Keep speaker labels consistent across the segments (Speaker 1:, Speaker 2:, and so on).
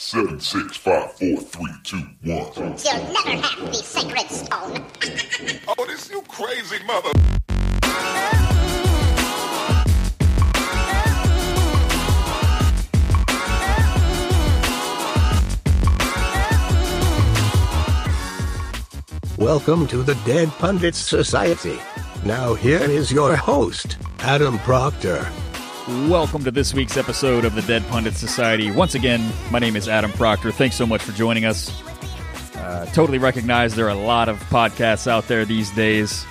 Speaker 1: Seven, six, five, four, three, two, one.
Speaker 2: You'll never have the sacred stone.
Speaker 1: oh, this you crazy mother.
Speaker 3: Welcome to the Dead Pundits Society. Now, here is your host, Adam Proctor.
Speaker 4: Welcome to this week's episode of the Dead Pundit Society. Once again, my name is Adam Proctor. Thanks so much for joining us. Uh, totally recognize there are a lot of podcasts out there these days,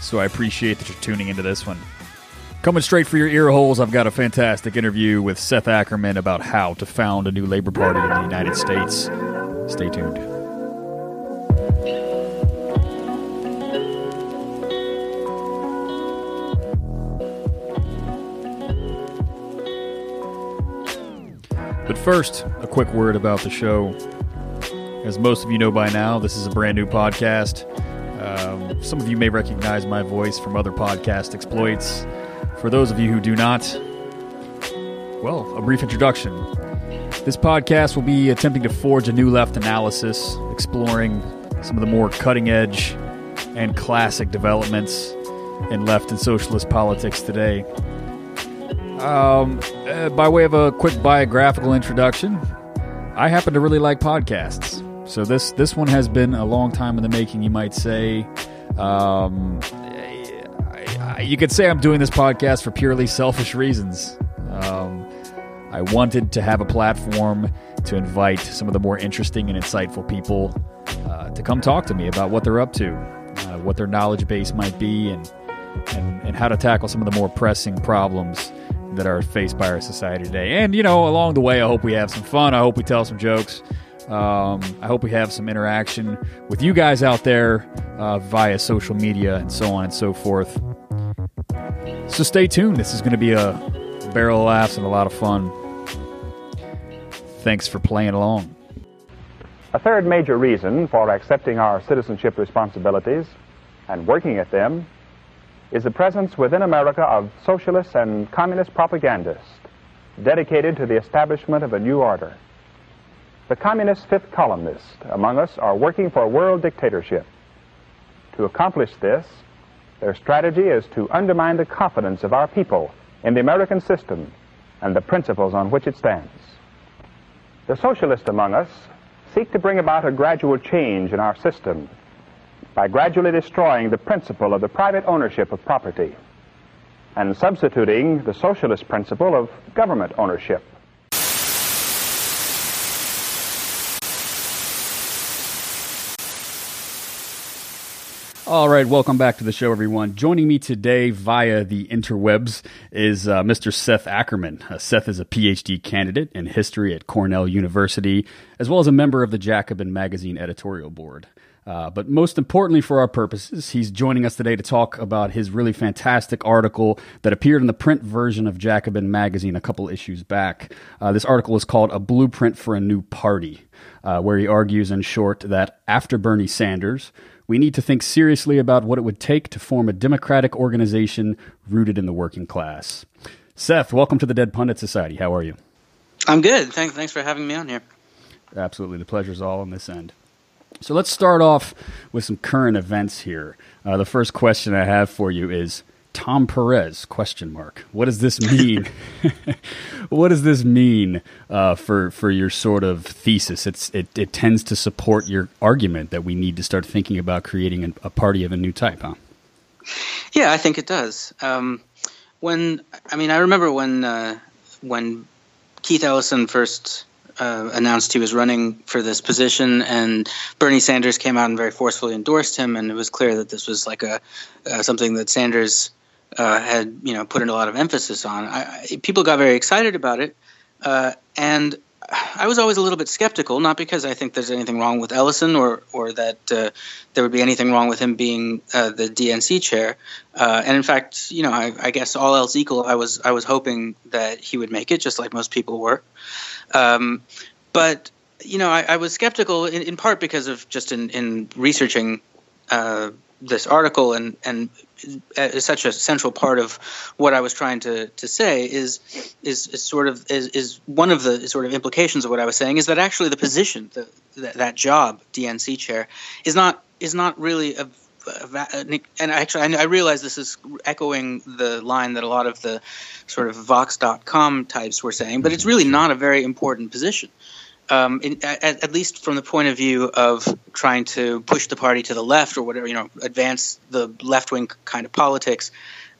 Speaker 4: so I appreciate that you're tuning into this one. Coming straight for your ear holes, I've got a fantastic interview with Seth Ackerman about how to found a new labor party in the United States. Stay tuned. But first, a quick word about the show. As most of you know by now, this is a brand new podcast. Um, some of you may recognize my voice from other podcast exploits. For those of you who do not, well, a brief introduction. This podcast will be attempting to forge a new left analysis, exploring some of the more cutting edge and classic developments in left and socialist politics today. Um, uh, by way of a quick biographical introduction, I happen to really like podcasts. So this this one has been a long time in the making, you might say. Um, I, I, you could say I'm doing this podcast for purely selfish reasons. Um, I wanted to have a platform to invite some of the more interesting and insightful people uh, to come talk to me about what they're up to, uh, what their knowledge base might be, and, and and how to tackle some of the more pressing problems that are faced by our society today. And, you know, along the way, I hope we have some fun. I hope we tell some jokes. Um, I hope we have some interaction with you guys out there uh, via social media and so on and so forth. So stay tuned. This is going to be a barrel of laughs and a lot of fun. Thanks for playing along.
Speaker 5: A third major reason for accepting our citizenship responsibilities and working at them is the presence within America of socialist and communist propagandists dedicated to the establishment of a new order. The communist fifth columnists among us are working for world dictatorship. To accomplish this, their strategy is to undermine the confidence of our people in the American system and the principles on which it stands. The socialists among us seek to bring about a gradual change in our system by gradually destroying the principle of the private ownership of property and substituting the socialist principle of government ownership.
Speaker 4: All right, welcome back to the show, everyone. Joining me today via the interwebs is uh, Mr. Seth Ackerman. Uh, Seth is a PhD candidate in history at Cornell University, as well as a member of the Jacobin Magazine editorial board. Uh, but most importantly for our purposes, he's joining us today to talk about his really fantastic article that appeared in the print version of Jacobin magazine a couple issues back. Uh, this article is called A Blueprint for a New Party, uh, where he argues in short that after Bernie Sanders, we need to think seriously about what it would take to form a democratic organization rooted in the working class. Seth, welcome to the Dead Pundit Society. How are you?
Speaker 6: I'm good. Thanks, thanks for having me on here.
Speaker 4: Absolutely. The pleasure's all on this end. So let's start off with some current events here. Uh, the first question I have for you is Tom Perez question mark. What does this mean? what does this mean uh, for for your sort of thesis? It's it, it tends to support your argument that we need to start thinking about creating a, a party of a new type, huh?
Speaker 6: Yeah, I think it does. Um, when I mean, I remember when uh, when Keith Ellison first uh, announced he was running for this position, and Bernie Sanders came out and very forcefully endorsed him, and it was clear that this was like a uh, something that Sanders uh, had you know put in a lot of emphasis on. I, I, people got very excited about it, uh, and I was always a little bit skeptical, not because I think there's anything wrong with Ellison or or that uh, there would be anything wrong with him being uh, the DNC chair. Uh, and in fact, you know, I, I, guess all else equal, I was I was hoping that he would make it, just like most people were. Um, but you know, I, I was skeptical in, in, part because of just in, in researching uh, this article and and is such a central part of what I was trying to to say is is, is sort of is, is one of the sort of implications of what I was saying is that actually the position the, that, that job DNC chair is not is not really a and actually, I realize this is echoing the line that a lot of the sort of Vox.com types were saying, but it's really not a very important position um, in, at, at, least from the point of view of trying to push the party to the left or whatever, you know, advance the left wing kind of politics.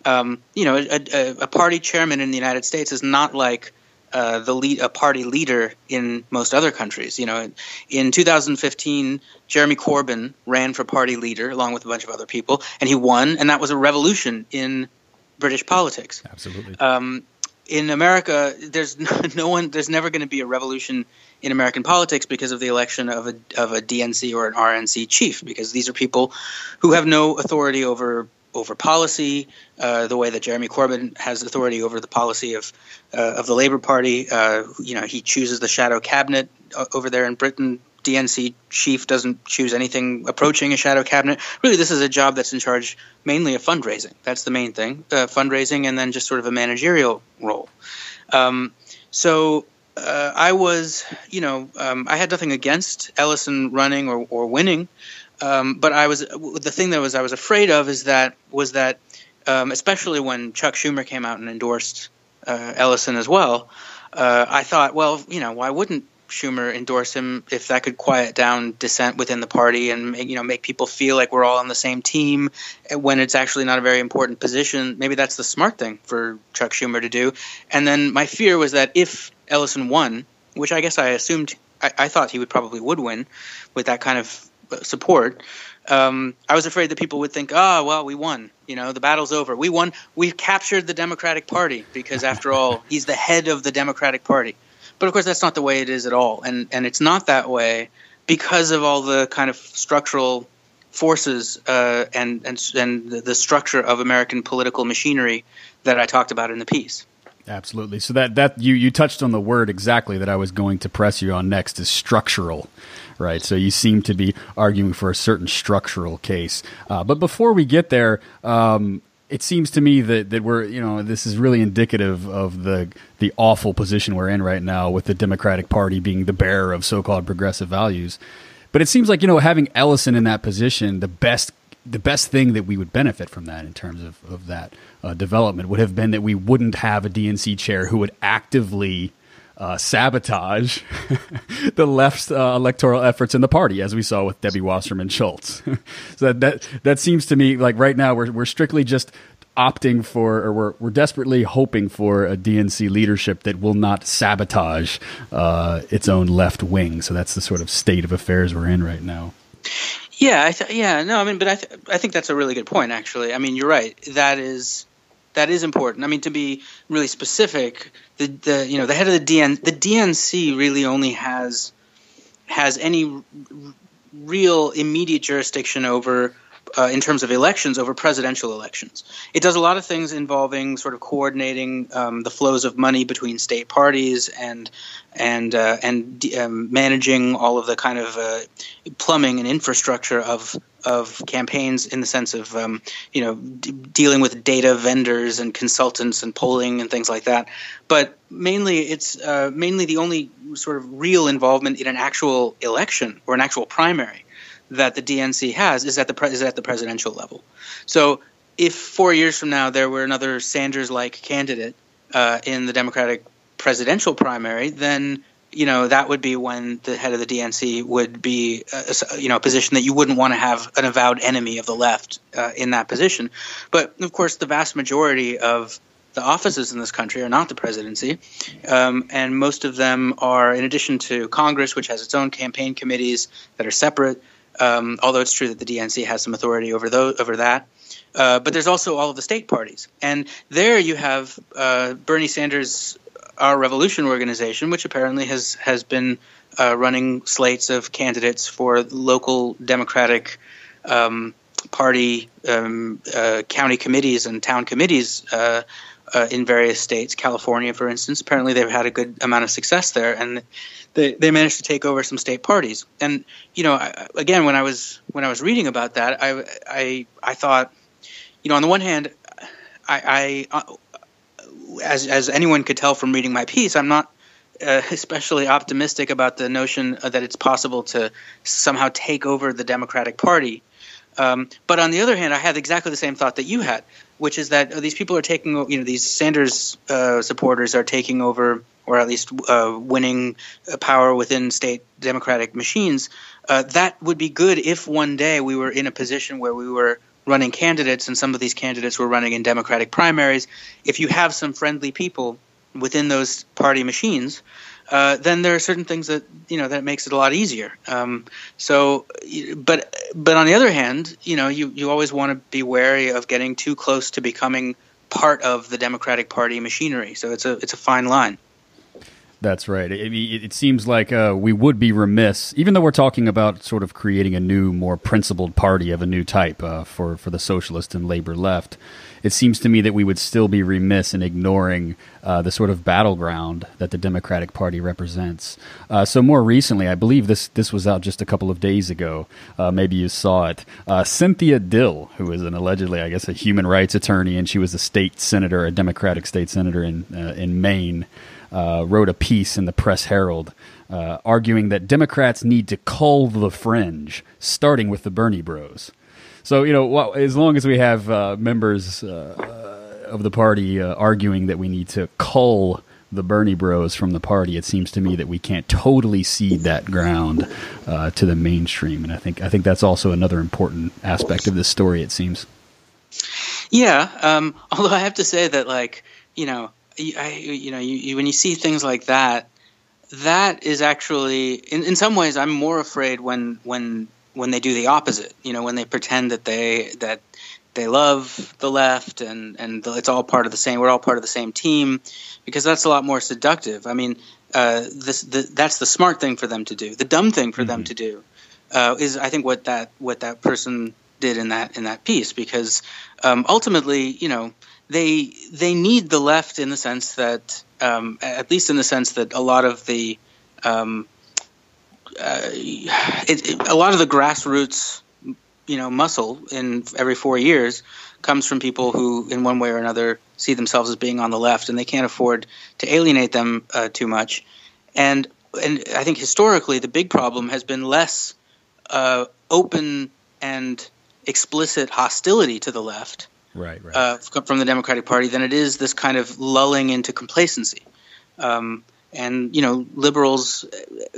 Speaker 6: Um, you know, a, a, a, party chairman in the United States is not like uh, the lead, a party leader in most other countries. You know, in 2015, Jeremy Corbyn ran for party leader along with a bunch of other people, and he won, and that was a revolution in British politics.
Speaker 4: Absolutely.
Speaker 6: Um, in America, there's no, no one. There's never going to be a revolution in American politics because of the election of a of a DNC or an RNC chief, because these are people who have no authority over over policy, uh, the way that Jeremy Corbyn has authority over the policy of uh, of the Labour Party. Uh, you know, he chooses the shadow cabinet uh, over there in Britain. DNC chief doesn't choose anything approaching a shadow cabinet. Really, this is a job that's in charge mainly of fundraising. That's the main thing, uh, fundraising, and then just sort of a managerial role. Um, so uh, I was, you know, um, I had nothing against Ellison running or, or winning, um, but I was the thing that was I was afraid of is that was that um, especially when Chuck Schumer came out and endorsed uh, Ellison as well, uh, I thought, well, you know, why wouldn't Schumer endorse him if that could quiet down dissent within the party and you know make people feel like we're all on the same team when it's actually not a very important position. Maybe that's the smart thing for Chuck Schumer to do. And then my fear was that if Ellison won, which I guess I assumed I, I thought he would probably would win with that kind of support. Um, I was afraid that people would think, "Oh, well, we won. You know, the battle's over. We won. We've captured the Democratic Party because, after all, he's the head of the Democratic Party." But of course, that's not the way it is at all, and and it's not that way because of all the kind of structural forces uh, and and and the structure of American political machinery that I talked about in the piece.
Speaker 4: Absolutely. So that that you you touched on the word exactly that I was going to press you on next is structural, right? So you seem to be arguing for a certain structural case. Uh, but before we get there, um, it seems to me that, that we're you know this is really indicative of the the awful position we're in right now with the Democratic Party being the bearer of so-called progressive values. But it seems like you know having Ellison in that position, the best the best thing that we would benefit from that in terms of of that uh, development would have been that we wouldn't have a DNC chair who would actively uh, sabotage the left's uh, electoral efforts in the party, as we saw with Debbie Wasserman Schultz. so that, that that seems to me like right now we're we're strictly just opting for, or we're we're desperately hoping for a DNC leadership that will not sabotage uh, its own left wing. So that's the sort of state of affairs we're in right now.
Speaker 6: Yeah, I th- yeah, no, I mean, but I th- I think that's a really good point. Actually, I mean, you're right. That is that is important. I mean, to be really specific, the, the you know the head of the DN the DNC really only has has any real immediate jurisdiction over uh, in terms of elections over presidential elections. It does a lot of things involving sort of coordinating um, the flows of money between state parties and and uh, and um, managing all of the kind of uh, plumbing and infrastructure of of campaigns in the sense of um, you know d- dealing with data vendors and consultants and polling and things like that. But mainly, it's uh, mainly the only sort of real involvement in an actual election or an actual primary that the DNC has is at the pre- is at the presidential level. So if four years from now there were another Sanders-like candidate uh, in the Democratic presidential primary, then you know that would be when the head of the DNC would be uh, you know a position that you wouldn't want to have an avowed enemy of the left uh, in that position. But of course, the vast majority of the offices in this country are not the presidency, um, and most of them are, in addition to Congress, which has its own campaign committees that are separate. Um, although it's true that the DNC has some authority over those over that. Uh, but there's also all of the state parties, and there you have uh, Bernie Sanders our revolution organization, which apparently has has been uh, running slates of candidates for local Democratic um, Party um, uh, county committees and town committees uh, uh, in various states. California, for instance, apparently they've had a good amount of success there, and they they managed to take over some state parties. And you know, I, again, when I was when I was reading about that, I I I thought, you know, on the one hand, I, I uh, as as anyone could tell from reading my piece, I'm not uh, especially optimistic about the notion that it's possible to somehow take over the Democratic Party. Um, but on the other hand, I had exactly the same thought that you had, which is that uh, these people are taking, you know, these Sanders uh, supporters are taking over, or at least uh, winning uh, power within state Democratic machines. Uh, that would be good if one day we were in a position where we were running candidates, and some of these candidates were running in Democratic primaries. If you have some friendly people within those party machines, uh, then there are certain things that you know that makes it a lot easier. Um, so, but but on the other hand, you know, you you always want to be wary of getting too close to becoming part of the Democratic Party machinery. So it's a it's a fine line.
Speaker 4: That's right. It, it seems like uh, we would be remiss, even though we're talking about sort of creating a new, more principled party of a new type uh, for for the socialist and labor left it seems to me that we would still be remiss in ignoring uh, the sort of battleground that the Democratic Party represents. Uh, so more recently, I believe this this was out just a couple of days ago. Uh, maybe you saw it. Uh, Cynthia Dill, who is an allegedly, I guess, a human rights attorney, and she was a state senator, a Democratic state senator in in Maine, uh, wrote a piece in the Press Herald. arguing that Democrats need to cull the fringe, starting with the Bernie Bros. So you know, as long as we have uh, members uh, of the party uh, arguing that we need to cull the Bernie Bros from the party, it seems to me that we can't totally cede that ground uh, to the mainstream, and I think I think that's also another important aspect of this story. It seems.
Speaker 6: Yeah, um, although I have to say that, like, you know, I, you know, you, you, when you see things like that, that is actually, in, in some ways, I'm more afraid when when when they do the opposite. You know, when they pretend that they that they love the left and and it's all part of the same. We're all part of the same team, because that's a lot more seductive. I mean, uh, this the, that's the smart thing for them to do. The dumb thing for mm-hmm. them to do uh, is, I think, what that what that person did in that in that piece, because um, ultimately, you know, they they need the left in the sense that, um, at least in the sense that a lot of the um, uh, it, it, a lot of the grassroots, you know, muscle in every four years comes from people who, in one way or another, see themselves as being on the left, and they can't afford to alienate them uh, too much. And and I think historically, the big problem has been less uh, open and explicit hostility to the left,
Speaker 4: right, right.
Speaker 6: Uh, from the Democratic Party than it is this kind of lulling into complacency. Um, and you know liberals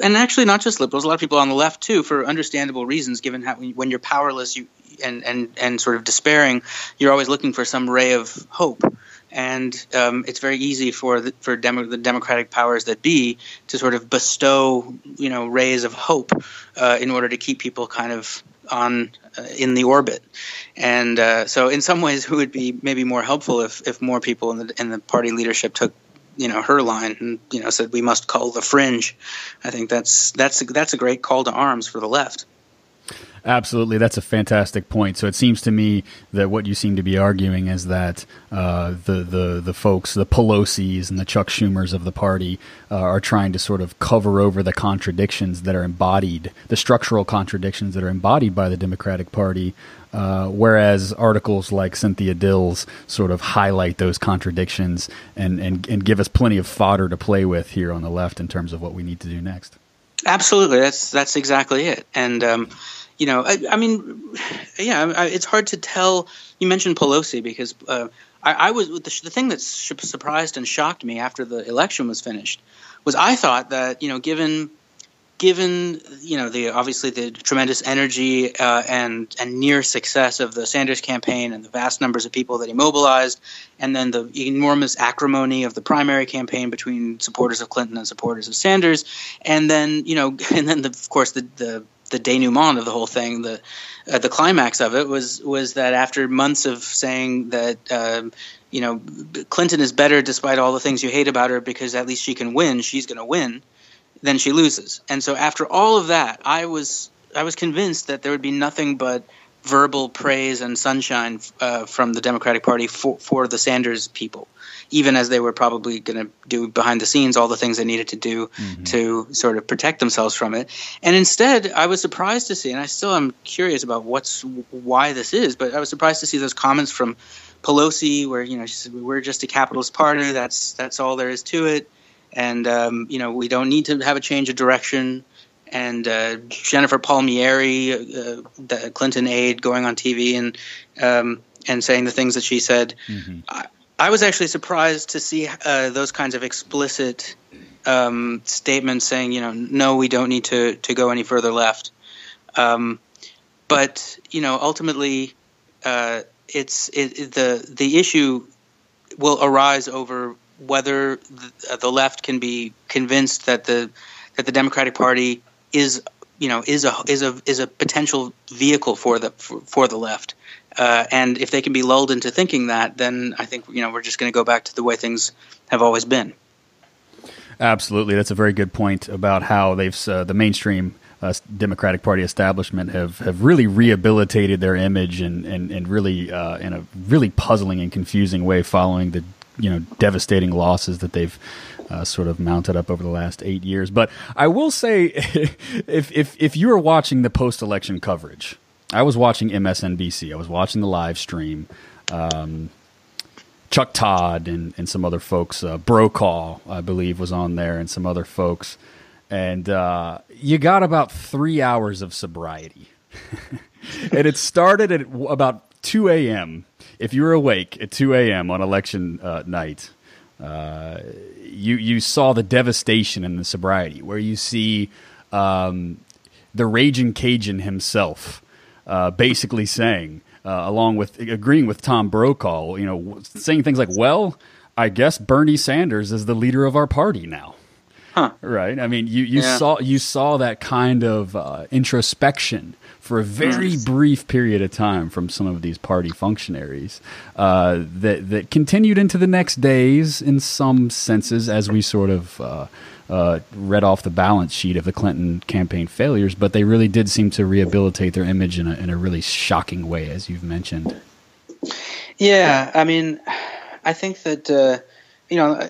Speaker 6: and actually not just liberals a lot of people on the left too for understandable reasons given how when you're powerless you and and and sort of despairing you're always looking for some ray of hope and um, it's very easy for the, for Demo- the democratic powers that be to sort of bestow you know rays of hope uh, in order to keep people kind of on uh, in the orbit and uh, so in some ways it would be maybe more helpful if, if more people in the in the party leadership took you know her line and you know said we must call the fringe. I think that's that's a, that's a great call to arms for the left.
Speaker 4: Absolutely, that's a fantastic point. So it seems to me that what you seem to be arguing is that uh, the the the folks, the Pelosi's and the Chuck Schumers of the party, uh, are trying to sort of cover over the contradictions that are embodied, the structural contradictions that are embodied by the Democratic Party. Uh, whereas articles like Cynthia Dill's sort of highlight those contradictions and, and, and give us plenty of fodder to play with here on the left in terms of what we need to do next.
Speaker 6: Absolutely, that's that's exactly it. And um, you know, I, I mean, yeah, I, it's hard to tell. You mentioned Pelosi because uh, I, I, was the, the thing that surprised and shocked me after the election was finished was I thought that you know, given given you know the obviously the tremendous energy uh, and and near success of the Sanders campaign and the vast numbers of people that he mobilized, and then the enormous acrimony of the primary campaign between supporters of Clinton and supporters of Sanders, and then you know and then the, of course the the the denouement of the whole thing, the uh, the climax of it was was that after months of saying that um, you know Clinton is better despite all the things you hate about her because at least she can win, she's going to win, then she loses. And so after all of that, I was I was convinced that there would be nothing but verbal praise and sunshine uh, from the Democratic Party for, for the Sanders people, even as they were probably going to do behind the scenes all the things they needed to do mm-hmm. to sort of protect themselves from it. And instead, I was surprised to see, and I still am curious about what's why this is, but I was surprised to see those comments from Pelosi, where you know she said, we're just a capitalist party. That's that's all there is to it, and um, you know we don't need to have a change of direction and uh, Jennifer Palmieri, uh, the Clinton aide, going on TV and um, and saying the things that she said. Mm-hmm. I, I, was actually surprised to see uh, those kinds of explicit um, statements saying, you know, no, we don't need to to go any further left. Um, but you know, ultimately, uh, it's it, it, the the issue will arise over whether the, left can be convinced that the that the Democratic Party is you know is a is a is a potential vehicle for the for, for the left. Uh, and if they can be lulled into thinking that, then I think you know we're just going to go back to the way things have always been.
Speaker 4: Absolutely, that's a very good point about how they've uh, the mainstream uh, Democratic Party establishment have, have really rehabilitated their image and and, and really uh, in a really puzzling and confusing way following the you know devastating losses that they've uh, sort of mounted up over the last eight years. But I will say, if if if you are watching the post election coverage, I was watching MSNBC. I was watching the live stream. Um, Chuck Todd and, and some other folks, uh, Brokaw, I believe, was on there, and some other folks. And uh, you got about three hours of sobriety. and it started at about 2 a.m. If you were awake at 2 a.m. on election uh, night, uh, you you saw the devastation in the sobriety, where you see um, the raging Cajun himself uh, basically saying, uh, along with agreeing with Tom Brokaw, you know, saying things like, "Well, I guess Bernie Sanders is the leader of our party now."
Speaker 6: Huh.
Speaker 4: Right. I mean, you, you yeah. saw you saw that kind of uh, introspection for a very brief period of time from some of these party functionaries uh, that that continued into the next days in some senses as we sort of uh, uh, read off the balance sheet of the Clinton campaign failures, but they really did seem to rehabilitate their image in a, in a really shocking way, as you've mentioned.
Speaker 6: Yeah, I mean, I think that uh, you know,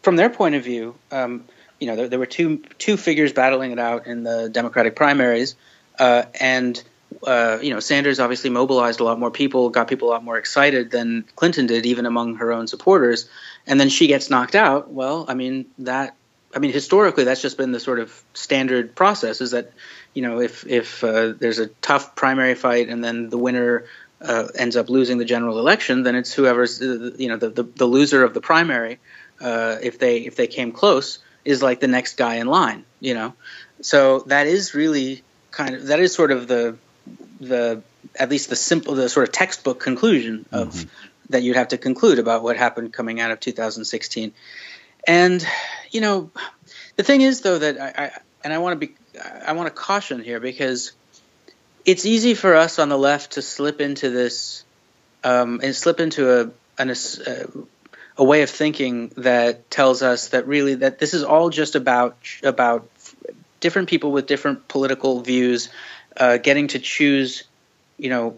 Speaker 6: from their point of view. Um, you know, there, there, were two two figures battling it out in the Democratic primaries. Uh, and uh, you know, Sanders obviously mobilized a lot more people, got people a lot more excited than Clinton did, even among her own supporters. And then she gets knocked out. Well, I mean that. I mean, historically, that's just been the sort of standard process. Is that you know, if if uh, there's a tough primary fight and then the winner uh, ends up losing the general election, then it's whoever's uh, you know the, the, the loser of the primary. Uh, if they if they came close, is like the next guy in line. You know, so that is really kind of that is sort of the the at least the simple the sort of textbook conclusion of mm-hmm. that you'd have to conclude about what happened coming out of 2016 and you know the thing is though that I, I and I want to be I want to caution here because it's easy for us on the left to slip into this um, and slip into a an, a, a way of thinking that tells us that really that this is all just about about different people with different political views uh, getting to choose, you know,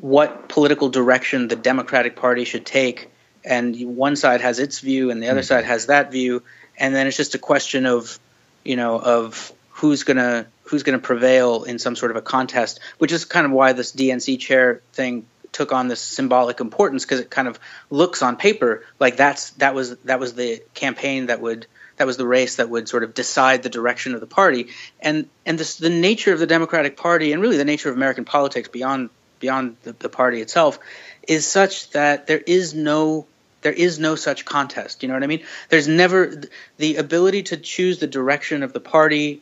Speaker 6: what political direction the Democratic Party should take. And one side has its view, and the other mm-hmm. side has that view, and then it's just a question of, you know, of who's gonna who's gonna prevail in some sort of a contest, which is kind of why this DNC chair thing took on this symbolic importance because it kind of looks on paper like that's that was that was the campaign that would that was the race that would sort of decide the direction of the party. And and this, the nature of the Democratic Party and really the nature of American politics beyond beyond the, the party itself is such that there is no there is no such contest. You know what I mean? There's never the ability to choose the direction of the party,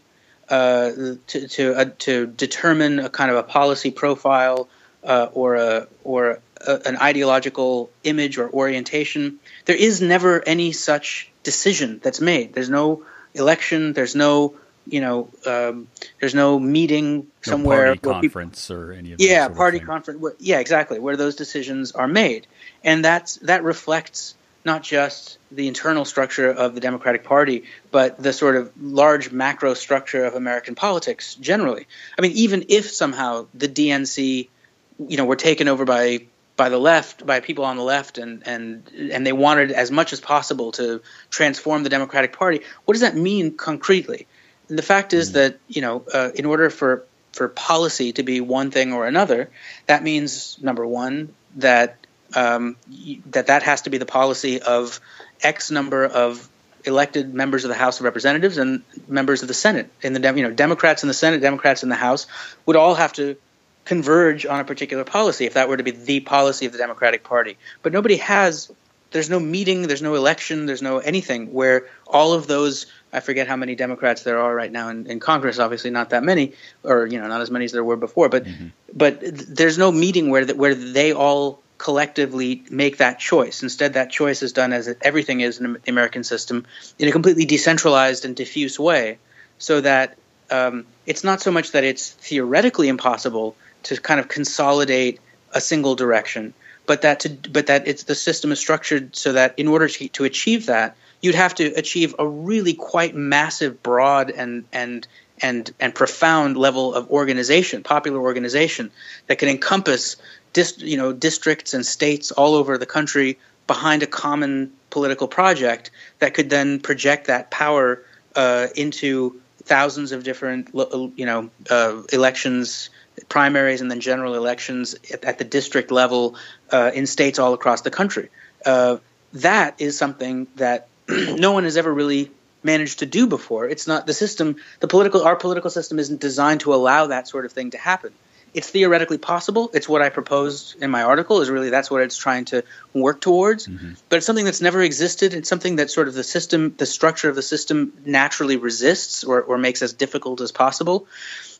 Speaker 6: uh, to to uh, to determine a kind of a policy profile uh, or a or a, an ideological image or orientation. There is never any such decision that's made. There's no election. There's no you know um, there's no meeting somewhere
Speaker 4: no party conference people, or any of
Speaker 6: yeah party conference where, yeah exactly where those decisions are made and that's that reflects not just the internal structure of the Democratic Party, but the sort of large macro structure of American politics generally. I mean, even if somehow the DNC, you know, were taken over by by the left, by people on the left, and and and they wanted as much as possible to transform the Democratic Party. What does that mean concretely? And the fact is that you know, uh, in order for for policy to be one thing or another, that means number one that um, that that has to be the policy of X number of elected members of the House of Representatives and members of the Senate. In the you know Democrats in the Senate, Democrats in the House would all have to converge on a particular policy if that were to be the policy of the Democratic Party. But nobody has. There's no meeting. There's no election. There's no anything where all of those. I forget how many Democrats there are right now in, in Congress. Obviously, not that many, or you know, not as many as there were before. But mm-hmm. but there's no meeting where where they all collectively make that choice. Instead, that choice is done as everything is in the American system in a completely decentralized and diffuse way, so that um, it's not so much that it's theoretically impossible to kind of consolidate a single direction, but that to, but that it's the system is structured so that in order to, to achieve that, you'd have to achieve a really quite massive, broad, and and and and profound level of organization, popular organization that can encompass dist, you know districts and states all over the country behind a common political project that could then project that power uh, into thousands of different you know uh, elections primaries and then general elections at, at the district level uh, in states all across the country. Uh, that is something that no one has ever really managed to do before. It's not the system the political our political system isn't designed to allow that sort of thing to happen it's theoretically possible. It's what I proposed in my article. Is really that's what it's trying to work towards. Mm-hmm. But it's something that's never existed. It's something that sort of the system, the structure of the system, naturally resists or, or makes as difficult as possible.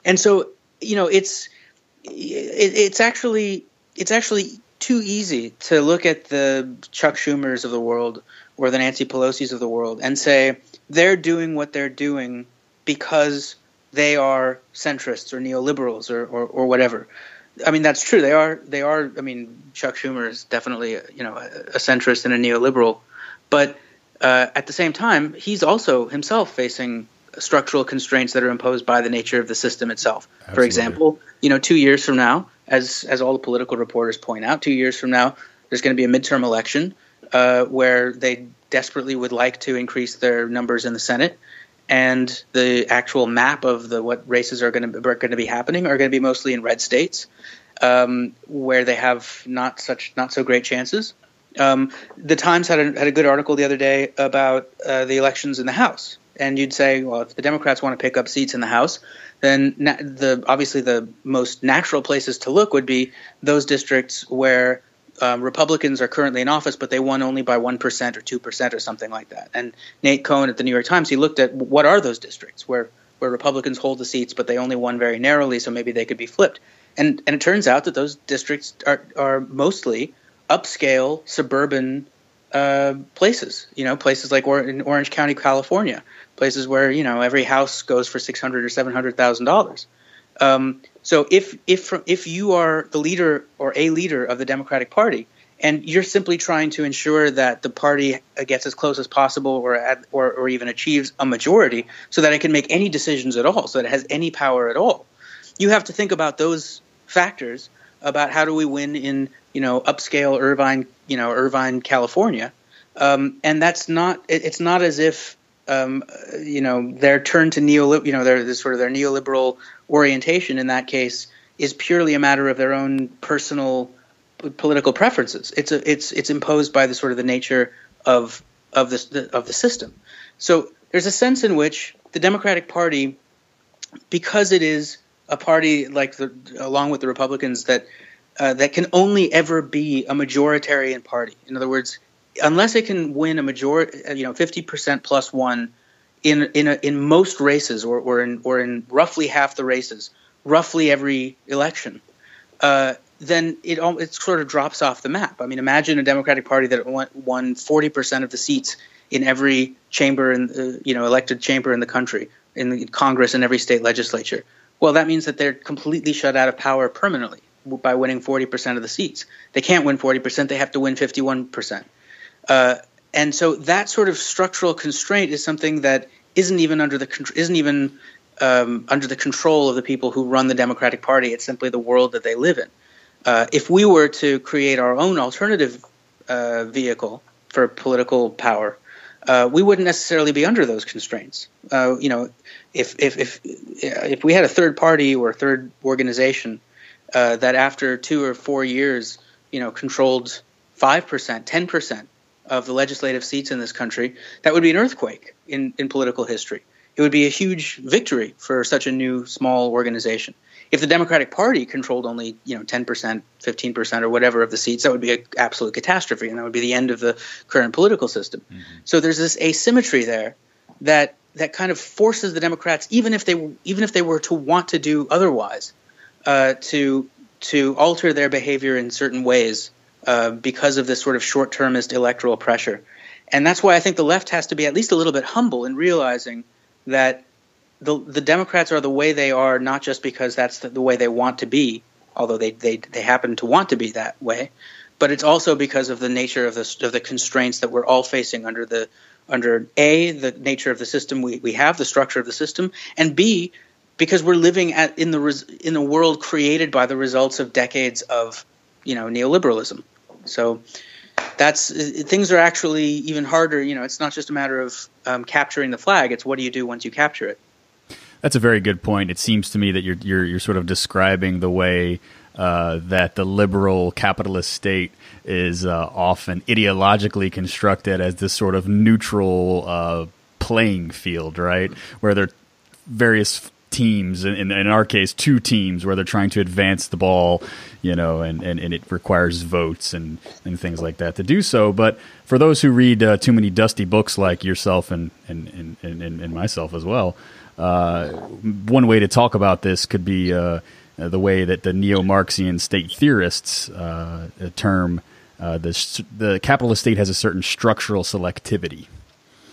Speaker 6: And so, you know, it's it, it's actually it's actually too easy to look at the Chuck Schumers of the world or the Nancy Pelosi's of the world and say they're doing what they're doing because they are centrists or neoliberals or, or, or whatever. I mean, that's true. They are. They are. I mean, Chuck Schumer is definitely, you know, a, centrist and a neoliberal, but uh, at the same time, he's also himself facing structural constraints that are imposed by the nature of the system itself. Absolutely. For example, you know, two years from now, as as all the political reporters point out, two years from now, there's going to be a midterm election uh, where they desperately would like to increase their numbers in the Senate and the actual map of the what races are going to going to be happening are going to be mostly in red states, um, where they have not such not so great chances. Um, the Times had a, had a good article the other day about uh, the elections in the House, and you'd say, well, if the Democrats want to pick up seats in the House, then na- the obviously the most natural places to look would be those districts where um, Republicans are currently in office, but they won only by 1% or 2% or something like that. And Nate Cohn at the New York Times, he looked at what are those districts where, where Republicans hold the seats, but they only won very narrowly, so maybe they could be flipped. And, and it turns out that those districts are, are mostly upscale suburban uh, places, you know, places like or- in Orange County, California, places where, you know, every house goes for 600 or $700,000. Um, so if if if you are the leader or a leader of the Democratic Party, and you're simply trying to ensure that the party gets as close as possible, or or, or even achieves a majority, so that it can make any decisions at all, so that it has any power at all, you have to think about those factors about how do we win in you know upscale Irvine, you know Irvine, California, um, and that's not. It, it's not as if um, you know their turn to neo, you know their sort of their neoliberal orientation in that case is purely a matter of their own personal political preferences. It's a, it's it's imposed by the sort of the nature of of the, of the system. So there's a sense in which the Democratic Party, because it is a party like the along with the Republicans that uh, that can only ever be a majoritarian party. In other words, unless it can win a majority, you know, 50% plus one in in a, in most races, or or in or in roughly half the races, roughly every election, uh, then it it sort of drops off the map. I mean, imagine a Democratic Party that won forty percent of the seats in every chamber in uh, you know elected chamber in the country, in the Congress and every state legislature. Well, that means that they're completely shut out of power permanently by winning 40% of the seats. They can't win 40%, they have to win 51%. Uh, and so that sort of structural constraint is something that isn't even under the isn't even um, under the control of the people who run the Democratic Party. It's simply the world that they live in. Uh, if we were to create our own alternative uh, vehicle for political power, uh, we wouldn't necessarily be under those constraints. Uh, you know, if if if if we had a third party or a third organization uh, that after two or four years, you know, controlled five percent, ten percent of the legislative seats in this country, that would be an earthquake in, in political history. It would be a huge victory for such a new small organization. If the Democratic Party controlled only, you know, 10%, 15% or whatever of the seats, that would be an absolute catastrophe and that would be the end of the current political system. Mm-hmm. So there's this asymmetry there that that kind of forces the Democrats, even if they even if they were to want to do otherwise, uh, to to alter their behavior in certain ways uh, because of this sort of short-termist electoral pressure. And that's why I think the left has to be at least a little bit humble in realizing that the the Democrats are the way they are not just because that's the, the way they want to be, although they, they they happen to want to be that way, but it's also because of the nature of the of the constraints that we're all facing under the under a the nature of the system we, we have the structure of the system and b because we're living at in the in a world created by the results of decades of you know neoliberalism. So that's things are actually even harder you know it's not just a matter of um, capturing the flag it's what do you do once you capture it.
Speaker 4: That's a very good point. It seems to me that you're you're, you're sort of describing the way uh, that the liberal capitalist state is uh, often ideologically constructed as this sort of neutral uh, playing field, right? Where there are various teams, in, in our case, two teams, where they're trying to advance the ball, you know, and, and, and it requires votes and, and things like that to do so. But for those who read uh, too many dusty books like yourself and, and, and, and, and myself as well, uh, one way to talk about this could be uh, the way that the neo Marxian state theorists uh, term uh, the the capitalist state has a certain structural selectivity.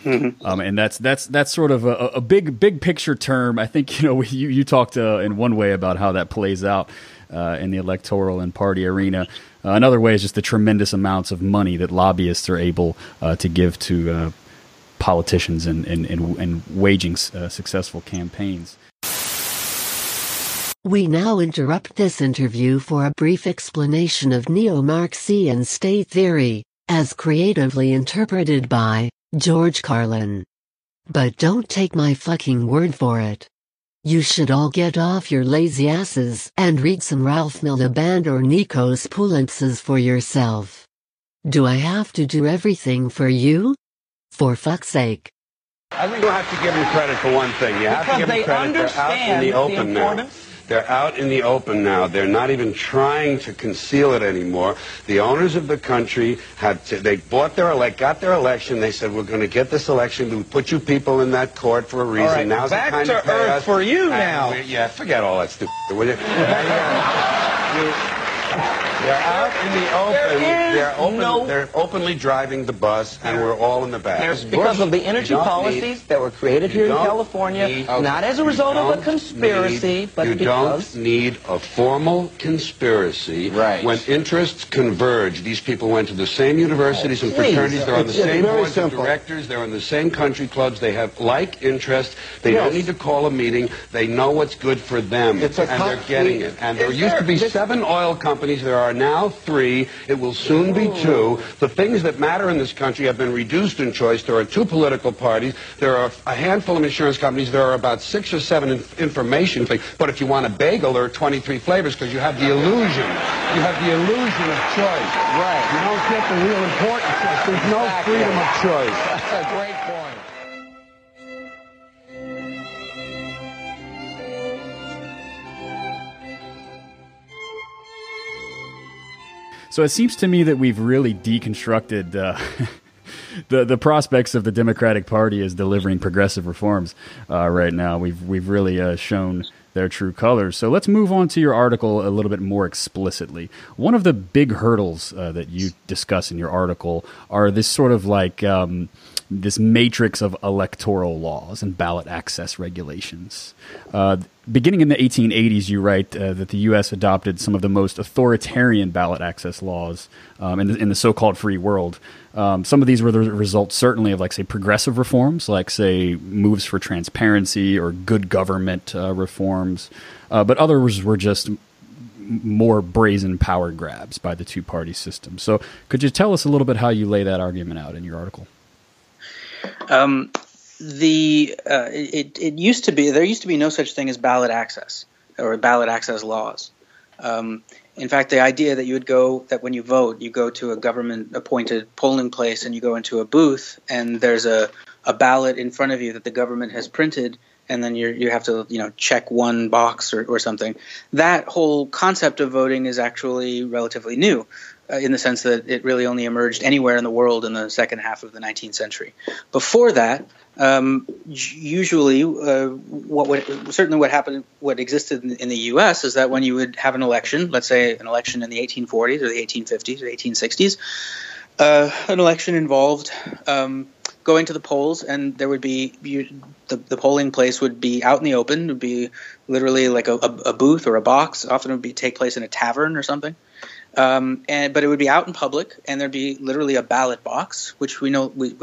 Speaker 4: Mm-hmm. Um, and that's that's that's sort of a, a, big big picture term. I think you know you you talked uh, in one way about how that plays out uh, in the electoral and party arena. Uh, another way is just the tremendous amounts of money that lobbyists are able uh, to give to uh, politicians and and, and, and waging successful campaigns.
Speaker 7: We now interrupt this interview for a brief explanation of neo-Marxian state theory, as creatively interpreted by George Carlin. But don't take my fucking word for it. You should all get off your lazy asses and read some Ralph Miliband or Nikos Poulantzas for yourself. Do I have to do everything for you? For fuck's sake.
Speaker 8: I think you have to give them credit for one thing. You have because to give them credit for out in the open the now. They're out in the open now. They're not even trying to conceal it anymore. The owners of the country had to, they bought their elect, got their election. They said, "We're going to get this election. We put you people in that court for a reason." Right, Now's
Speaker 9: back
Speaker 8: the time
Speaker 9: to,
Speaker 8: to
Speaker 9: earth for you now.
Speaker 8: yeah, forget all that stupid. Will uh, you? You they're out in the open. They're open. No they're openly driving the bus, and we're all in the back.
Speaker 9: There's because of the energy policies need, that were created here in California, need, not as a result of a conspiracy,
Speaker 8: need,
Speaker 9: but
Speaker 8: you
Speaker 9: because
Speaker 8: don't need a formal conspiracy.
Speaker 9: Right.
Speaker 8: When interests converge, these people went to the same universities and fraternities. They're on the same boards simple. of directors. They're in the same country clubs. They have like interests. They yes. don't need to call a meeting. They know what's good for them, and they're getting it. And there used to be seven oil companies. There are now three. It will soon be oh. two. The things that matter in this country have been reduced in choice. There are two political parties. There are a handful of insurance companies. There are about six or seven information things. But if you want a bagel, there are 23 flavors because you have the illusion. You have the illusion of choice.
Speaker 9: Right.
Speaker 8: You don't get the real importance. There's no freedom of choice.
Speaker 4: So it seems to me that we've really deconstructed uh, the the prospects of the Democratic Party as delivering progressive reforms uh, right now. We've we've really uh, shown their true colors. So let's move on to your article a little bit more explicitly. One of the big hurdles uh, that you discuss in your article are this sort of like um, this matrix of electoral laws and ballot access regulations. Uh, beginning in the 1880s, you write uh, that the U.S. adopted some of the most authoritarian ballot access laws um, in, the, in the so-called free world. Um, some of these were the results, certainly, of like say progressive reforms, like say moves for transparency or good government uh, reforms, uh, but others were just more brazen power grabs by the two-party system. So, could you tell us a little bit how you lay that argument out in your article?
Speaker 6: Um, the uh, it it used to be there used to be no such thing as ballot access or ballot access laws. Um, in fact, the idea that you would go that when you vote, you go to a government appointed polling place and you go into a booth and there's a, a ballot in front of you that the government has printed and then you you have to you know check one box or, or something. That whole concept of voting is actually relatively new in the sense that it really only emerged anywhere in the world in the second half of the 19th century. Before that, um, usually, uh, what would certainly what happened, what existed in, in, the U.S. is that when you would have an election, let's say an election in the 1840s or the 1850s or 1860s, uh, an election involved um, going to the polls, and there would be you, the, the polling place would be out in the open. Would be literally like a, a, a booth or a box. Often it would be take place in a tavern or something. Um, and but it would be out in public, and there'd be literally a ballot box, which we know we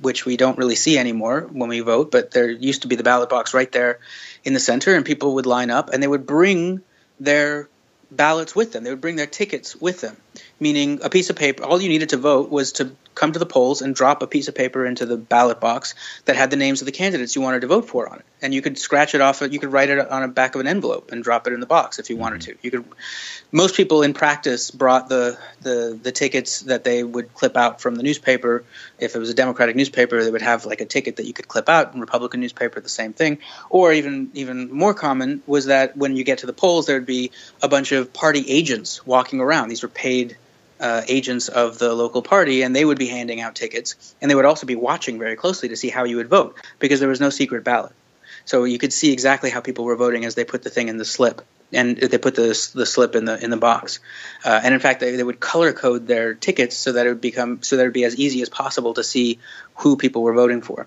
Speaker 6: which we don't really see anymore when we vote, but there used to be the ballot box right there in the center, and people would line up and they would bring their ballots with them. They would bring their tickets with them, meaning a piece of paper. All you needed to vote was to come to the polls and drop a piece of paper into the ballot box that had the names of the candidates you wanted to vote for on it. And you could scratch it off. You could write it on the back of an envelope and drop it in the box if you wanted mm-hmm. to. You could. Most people in practice brought the the the tickets that they would clip out from the newspaper. If it was a Democratic newspaper, they would have like a ticket that you could clip out. In Republican newspaper, the same thing. Or even even more common was that when you get to the polls, there would be a bunch of party agents walking around. These were paid uh, agents of the local party, and they would be handing out tickets, and they would also be watching very closely to see how you would vote because there was no secret ballot. So you could see exactly how people were voting as they put the thing in the slip and they put the the slip in the in the box. Uh, and in fact, they, they would color code their tickets so that it would become so that it would be as easy as possible to see who people were voting for.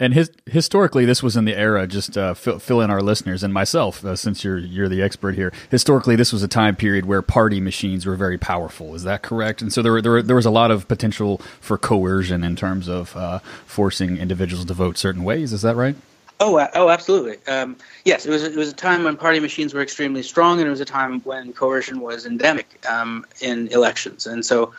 Speaker 4: And his, historically, this was in the era. Just uh, fill, fill, in our listeners and myself, uh, since you're you're the expert here. Historically, this was a time period where party machines were very powerful. Is that correct? And so there were, there, were, there was a lot of potential for coercion in terms of uh, forcing individuals to vote certain ways. Is that right?
Speaker 6: Oh, oh, absolutely. Um, yes, it was. It was a time when party machines were extremely strong, and it was a time when coercion was endemic um, in elections. And so,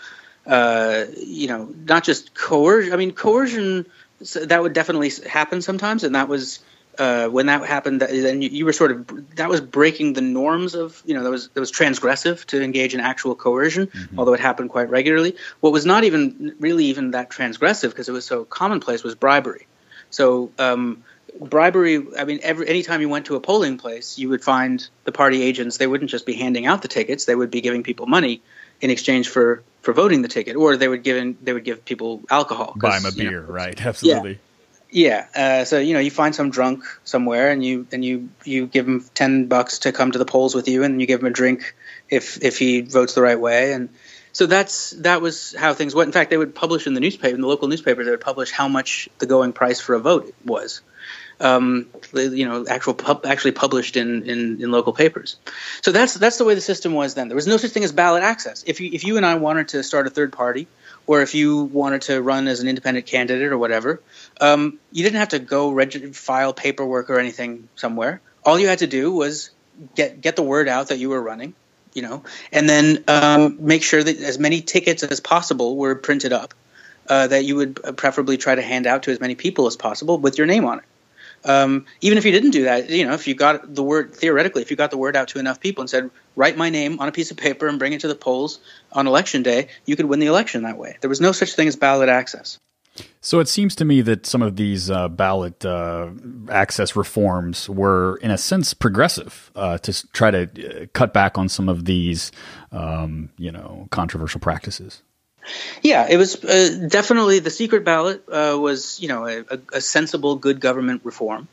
Speaker 6: uh, you know, not just coercion. I mean, coercion that would definitely happen sometimes, and that was uh, when that happened. Then you, you, were sort of that was breaking the norms of you know that was that was transgressive to engage in actual coercion, mm-hmm. although it happened quite regularly. What was not even really even that transgressive because it was so commonplace was bribery. So. Um, bribery i mean every anytime you went to a polling place you would find the party agents they wouldn't just be handing out the tickets they would be giving people money in exchange for for voting the ticket or they would give in, they would give people alcohol.
Speaker 4: Buy them a beer know, right? Absolutely.
Speaker 6: Yeah, yeah. Uh, so you know you find some drunk somewhere and you and you you give him 10 bucks to come to the polls with you and you give him a drink if if he votes the right way. And so that's that was how things went. In fact they would publish in the newspaper in the local newspaper they would publish how much the going price for a vote was um, you know, actual pub, actually published in, in, in local papers. So that's that's the way the system was then. There was no such thing as ballot access. If you if you and I wanted to start a third party, or if you wanted to run as an independent candidate or whatever, um, you didn't have to go reg- file paperwork or anything somewhere. All you had to do was get get the word out that you were running, you know, and then um, make sure that as many tickets as possible were printed up. Uh, that you would preferably try to hand out to as many people as possible with your name on it. Um, even if you didn't do that, you know, if you got the word theoretically, if you got the word out to enough people and said, "Write my name on a piece of paper and bring it to the polls on election day," you could win the election that way. There was no such thing as ballot access.
Speaker 4: So it seems to me that some of these uh, ballot uh, access reforms were, in a sense, progressive uh, to try to uh, cut back on some of these, um, you know, controversial practices.
Speaker 6: Yeah, it was uh, definitely the secret ballot uh, was, you know, a, a, sensible, good government reform.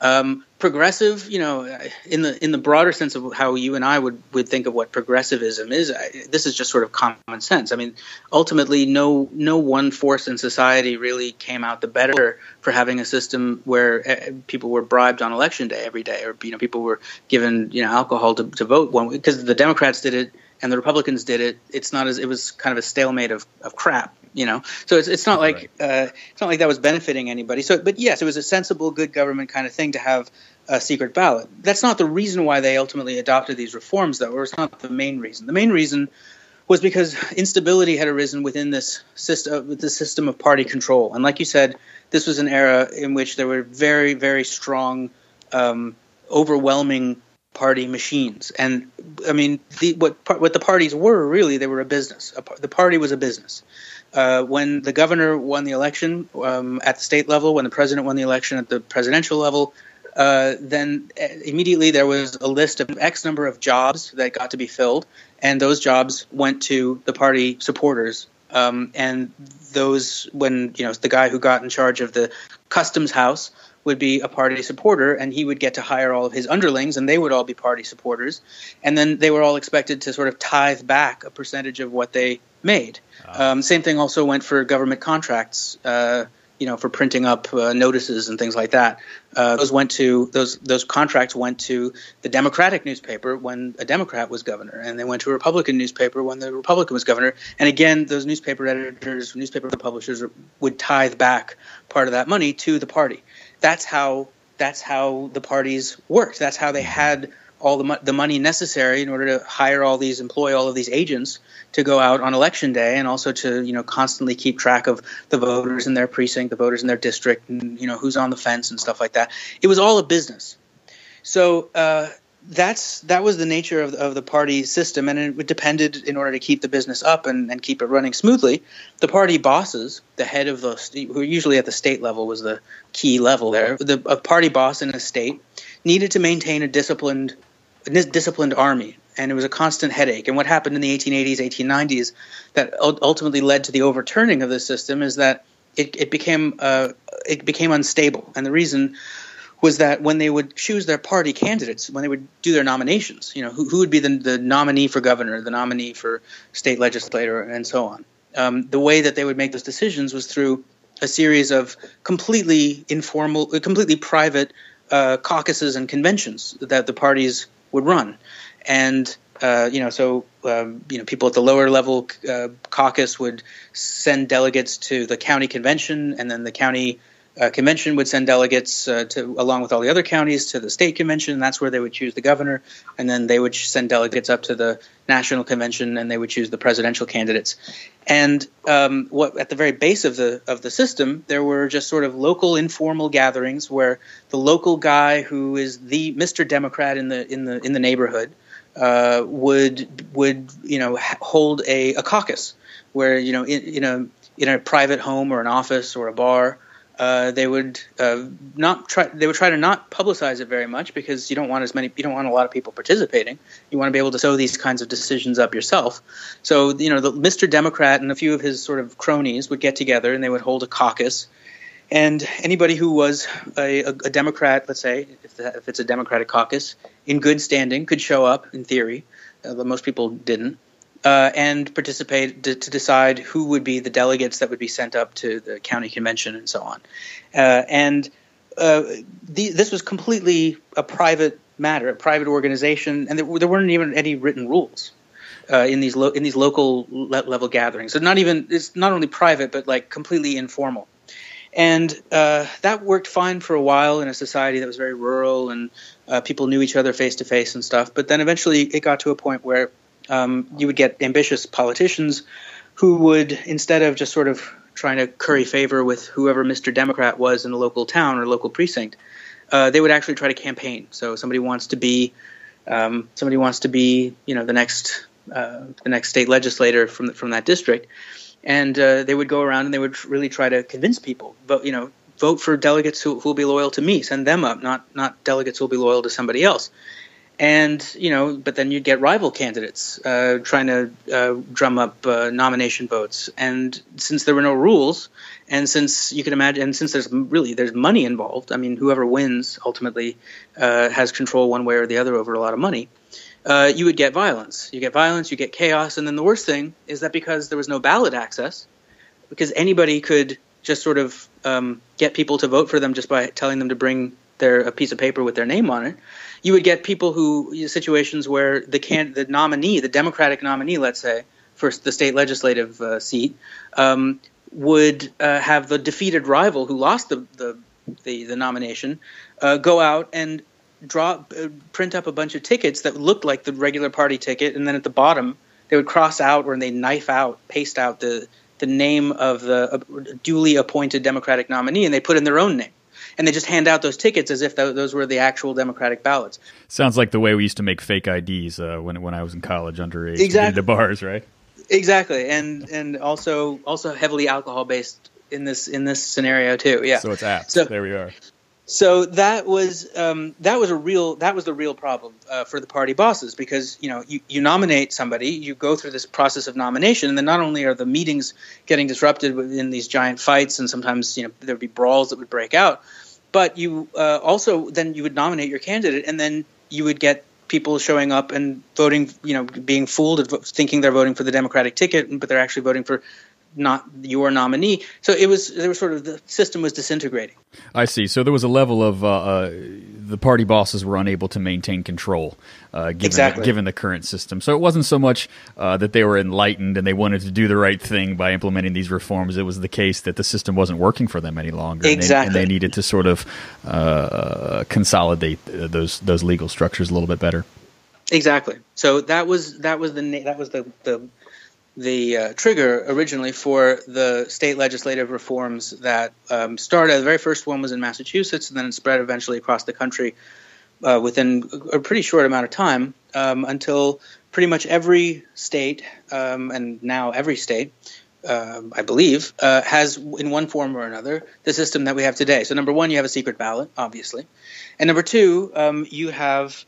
Speaker 6: Um, progressive, you know, in the in the broader sense of how you and I would would think of what progressivism is, I, this is just sort of common sense. I mean, ultimately, no no one force in society really came out the better for having a system where uh, people were bribed on election day every day, or you know, people were given you know alcohol to, to vote because the Democrats did it and the Republicans did it. It's not as it was kind of a stalemate of, of crap, you know. So it's it's not like uh, it's not like that was benefiting anybody. So, but yes, it was a sensible, good government kind of thing to have a secret ballot. That's not the reason why they ultimately adopted these reforms, though, or it's not the main reason. The main reason was because instability had arisen within this system, the system of party control. And like you said, this was an era in which there were very, very strong, um, overwhelming party machines. And I mean, the, what what the parties were really, they were a business. A, the party was a business. Uh, when the governor won the election um, at the state level, when the president won the election at the presidential level, uh, then uh, immediately there was a list of X number of jobs that got to be filled, and those jobs went to the party supporters. Um, and those, when you know, the guy who got in charge of the customs house would be a party supporter, and he would get to hire all of his underlings, and they would all be party supporters, and then they were all expected to sort of tithe back a percentage of what they made. Um, same thing also went for government contracts. Uh, you know, for printing up uh, notices and things like that. Uh, those went to those those contracts went to the Democratic newspaper when a Democrat was governor, and they went to a Republican newspaper when the Republican was governor. And again, those newspaper editors, newspaper publishers would tithe back part of that money to the party. That's how that's how the parties worked. That's how they had all the, mo- the money necessary in order to hire all these, employ all of these agents to go out on election day, and also to you know constantly keep track of the voters in their precinct, the voters in their district, and you know who's on the fence and stuff like that. It was all a business. So uh, that's that was the nature of, of the party system, and it depended in order to keep the business up and, and keep it running smoothly. The party bosses, the head of the who usually at the state level was the key level there, the a party boss in a state needed to maintain a disciplined disciplined army, and it was a constant headache. And what happened in the 1880s, 1890s, that ultimately led to the overturning of the system is that it, it became uh, it became unstable, and the reason was that when they would choose their party candidates, when they would do their nominations, you know, who, who would be the, the nominee for governor, the nominee for state legislator, and so on. Um, the way that they would make those decisions was through a series of completely informal, completely private uh, caucuses and conventions that the parties would run, and uh, you know, so um, you know, people at the lower level uh, caucus would send delegates to the county convention, and then the county uh, convention would send delegates uh, to, along with all the other counties, to the state convention. That's where they would choose the governor, and then they would send delegates up to the national convention, and they would choose the presidential candidates. And um, what at the very base of the of the system, there were just sort of local informal gatherings where the local guy who is the Mr. Democrat in the in the in the neighborhood uh, would would you know hold a, a caucus where you know in, in a in a private home or an office or a bar uh, they would uh, not try. They would try to not publicize it very much because you don't want as many. You don't want a lot of people participating. You want to be able to sew these kinds of decisions up yourself. So you know, the, Mr. Democrat and a few of his sort of cronies would get together and they would hold a caucus. And anybody who was a, a, a Democrat, let's say, if, the, if, it's a Democratic caucus, in good standing, could show up in theory. Uh, most people didn't uh, and participate to, to, decide who would be the delegates that would be sent up to the county convention and so on. Uh, and uh, the, this was completely a private matter, a private organization, and there, there weren't even any written rules. Uh, in these lo- in these local le- level gatherings, so not even it's not only private but like completely informal, and uh, that worked fine for a while in a society that was very rural and uh, people knew each other face to face and stuff. But then eventually it got to a point where um, you would get ambitious politicians who would, instead of just sort of trying to curry favor with whoever Mr. Democrat was in a local town or local precinct, uh, they would actually try to campaign. So somebody wants to be um, somebody wants to be you know the next uh, the next state legislator from from that district, and uh, they would go around and they would really try to convince people, vote you know vote for delegates who who will be loyal to me, send them up, not not delegates who will be loyal to somebody else and you know, but then you'd get rival candidates uh, trying to uh, drum up uh, nomination votes. And since there were no rules, and since you can imagine, and since there's really there's money involved, I mean, whoever wins ultimately uh, has control one way or the other over a lot of money. Uh, you would get violence. You get violence. You get chaos. And then the worst thing is that because there was no ballot access, because anybody could just sort of um, get people to vote for them just by telling them to bring their a piece of paper with their name on it you would get people who situations where the can the nominee, the Democratic nominee, let's say, for the state legislative uh, seat, um, would uh, have the defeated rival who lost the the, the, the nomination uh, go out and draw uh, print up a bunch of tickets that looked like the regular party ticket, and then at the bottom they would cross out or they knife out, paste out the the name of the uh, duly appointed Democratic nominee, and they put in their own name and they just hand out those tickets as if th- those were the actual Democratic ballots.
Speaker 4: Sounds like the way we used to make fake IDs uh, when when I was in college underage. Exactly. The bars, right?
Speaker 6: Exactly, and and also also heavily alcohol based in this in this scenario too. Yeah.
Speaker 4: So it's apps. So there we are.
Speaker 6: So that was um, that was a real that was the real problem uh, for the party bosses because you know you, you nominate somebody you go through this process of nomination and then not only are the meetings getting disrupted in these giant fights and sometimes you know there would be brawls that would break out but you uh, also then you would nominate your candidate, and then you would get people showing up and voting, you know, being fooled, thinking they're voting for the Democratic ticket, but they're actually voting for not your nominee. So it was there was sort of the system was disintegrating.
Speaker 4: I see. So there was a level of uh, uh, the party bosses were unable to maintain control, uh, given
Speaker 6: exactly.
Speaker 4: the, given the current system. So it wasn't so much uh, that they were enlightened and they wanted to do the right thing by implementing these reforms. It was the case that the system wasn't working for them any longer,
Speaker 6: exactly.
Speaker 4: and, they, and they needed to sort of uh, consolidate those those legal structures a little bit better.
Speaker 6: Exactly. So that was that was the that was the the the uh, trigger originally for the state legislative reforms that um, started. The very first one was in Massachusetts, and then it spread eventually across the country uh, within a pretty short amount of time um, until pretty much every state, um, and now every state, uh, I believe, uh, has in one form or another the system that we have today. So, number one, you have a secret ballot, obviously. And number two, um, you have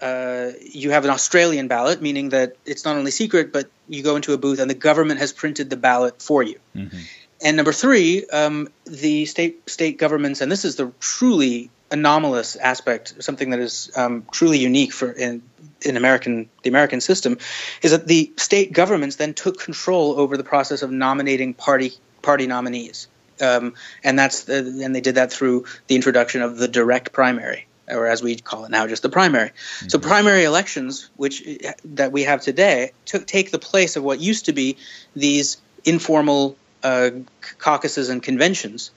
Speaker 6: uh, uh, you have an Australian ballot, meaning that it's not only secret, but you go into a booth and the government has printed the ballot for you. Mm-hmm. And number three, um, the state state governments, and this is the truly anomalous aspect, something that is um, truly unique for in, in American the American system, is that the state governments then took control over the process of nominating party party nominees, um, and that's the, and they did that through the introduction of the direct primary or as we call it now, just the primary. Mm-hmm. So primary elections, which that we have today, took take the place of what used to be these informal uh, caucuses and conventions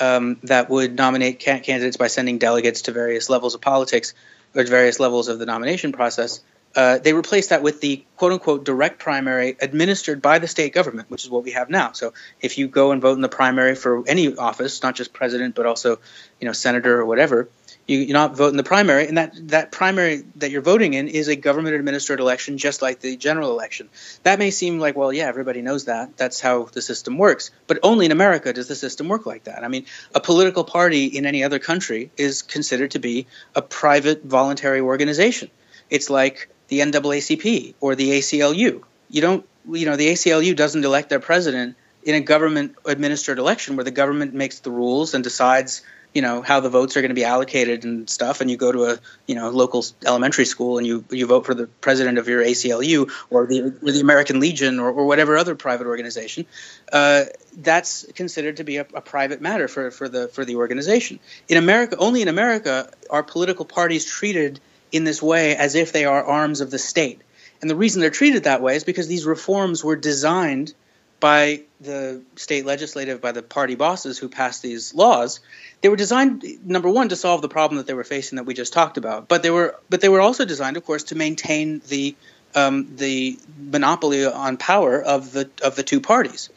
Speaker 6: um, that would nominate ca- candidates by sending delegates to various levels of politics or various levels of the nomination process. Uh, they replaced that with the quote unquote direct primary administered by the state government, which is what we have now. So if you go and vote in the primary for any office, not just president, but also, you know, senator or whatever, you, you not vote in the primary, and that, that primary that you're voting in is a government administered election, just like the general election. That may seem like, well, yeah, everybody knows that. That's how the system works. But only in America does the system work like that. I mean, a political party in any other country is considered to be a private voluntary organization. It's like the NAACP or the ACLU. You don't, you know, the ACLU doesn't elect their president in a government administered election where the government makes the rules and decides you know how the votes are going to be allocated and stuff and you go to a you know local elementary school and you you vote for the president of your ACLU or the or the American Legion or, or whatever other private organization uh, that's considered to be a, a, private matter for, for the for the organization. In America only in America are political parties treated in this way as if they are arms of the state. And the reason they're treated that way is because these reforms were designed by the state legislative, by the party bosses who passed these laws, they were designed number one to solve the problem that they were facing that we just talked about. But they were but they were also designed, of course, to maintain the um, the monopoly on power of the of the two parties.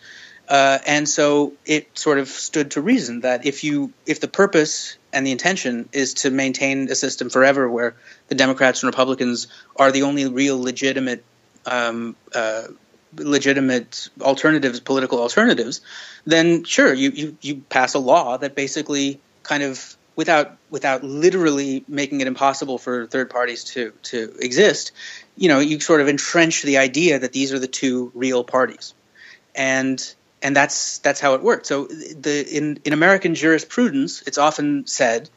Speaker 6: Uh, and so it sort of stood to reason that if you if the purpose and the intention is to maintain a system forever where the Democrats and Republicans are the only real legitimate um, uh, legitimate alternatives, political alternatives, then sure, you, you, you pass a law that basically kind of without without literally making it impossible for third parties to to exist, you know, you sort of entrench the idea that these are the two real parties, and and that's that's how it worked. So the in in American jurisprudence, it's often said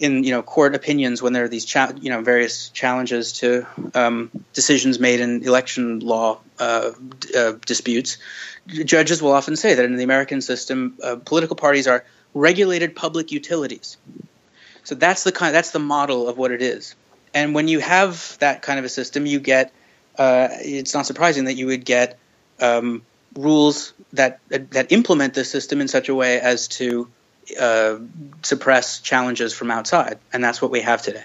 Speaker 6: in you know court opinions when there are these cha- you know various challenges to um, decisions made in election law uh, uh, disputes, judges will often say that in the American system, uh, political parties are regulated public utilities. So that's the kind that's the model of what it is. And when you have that kind of a system, you get uh, it's not surprising that you would get um, rules that that implement the system in such a way as to uh, suppress challenges from outside, and that's what we have today.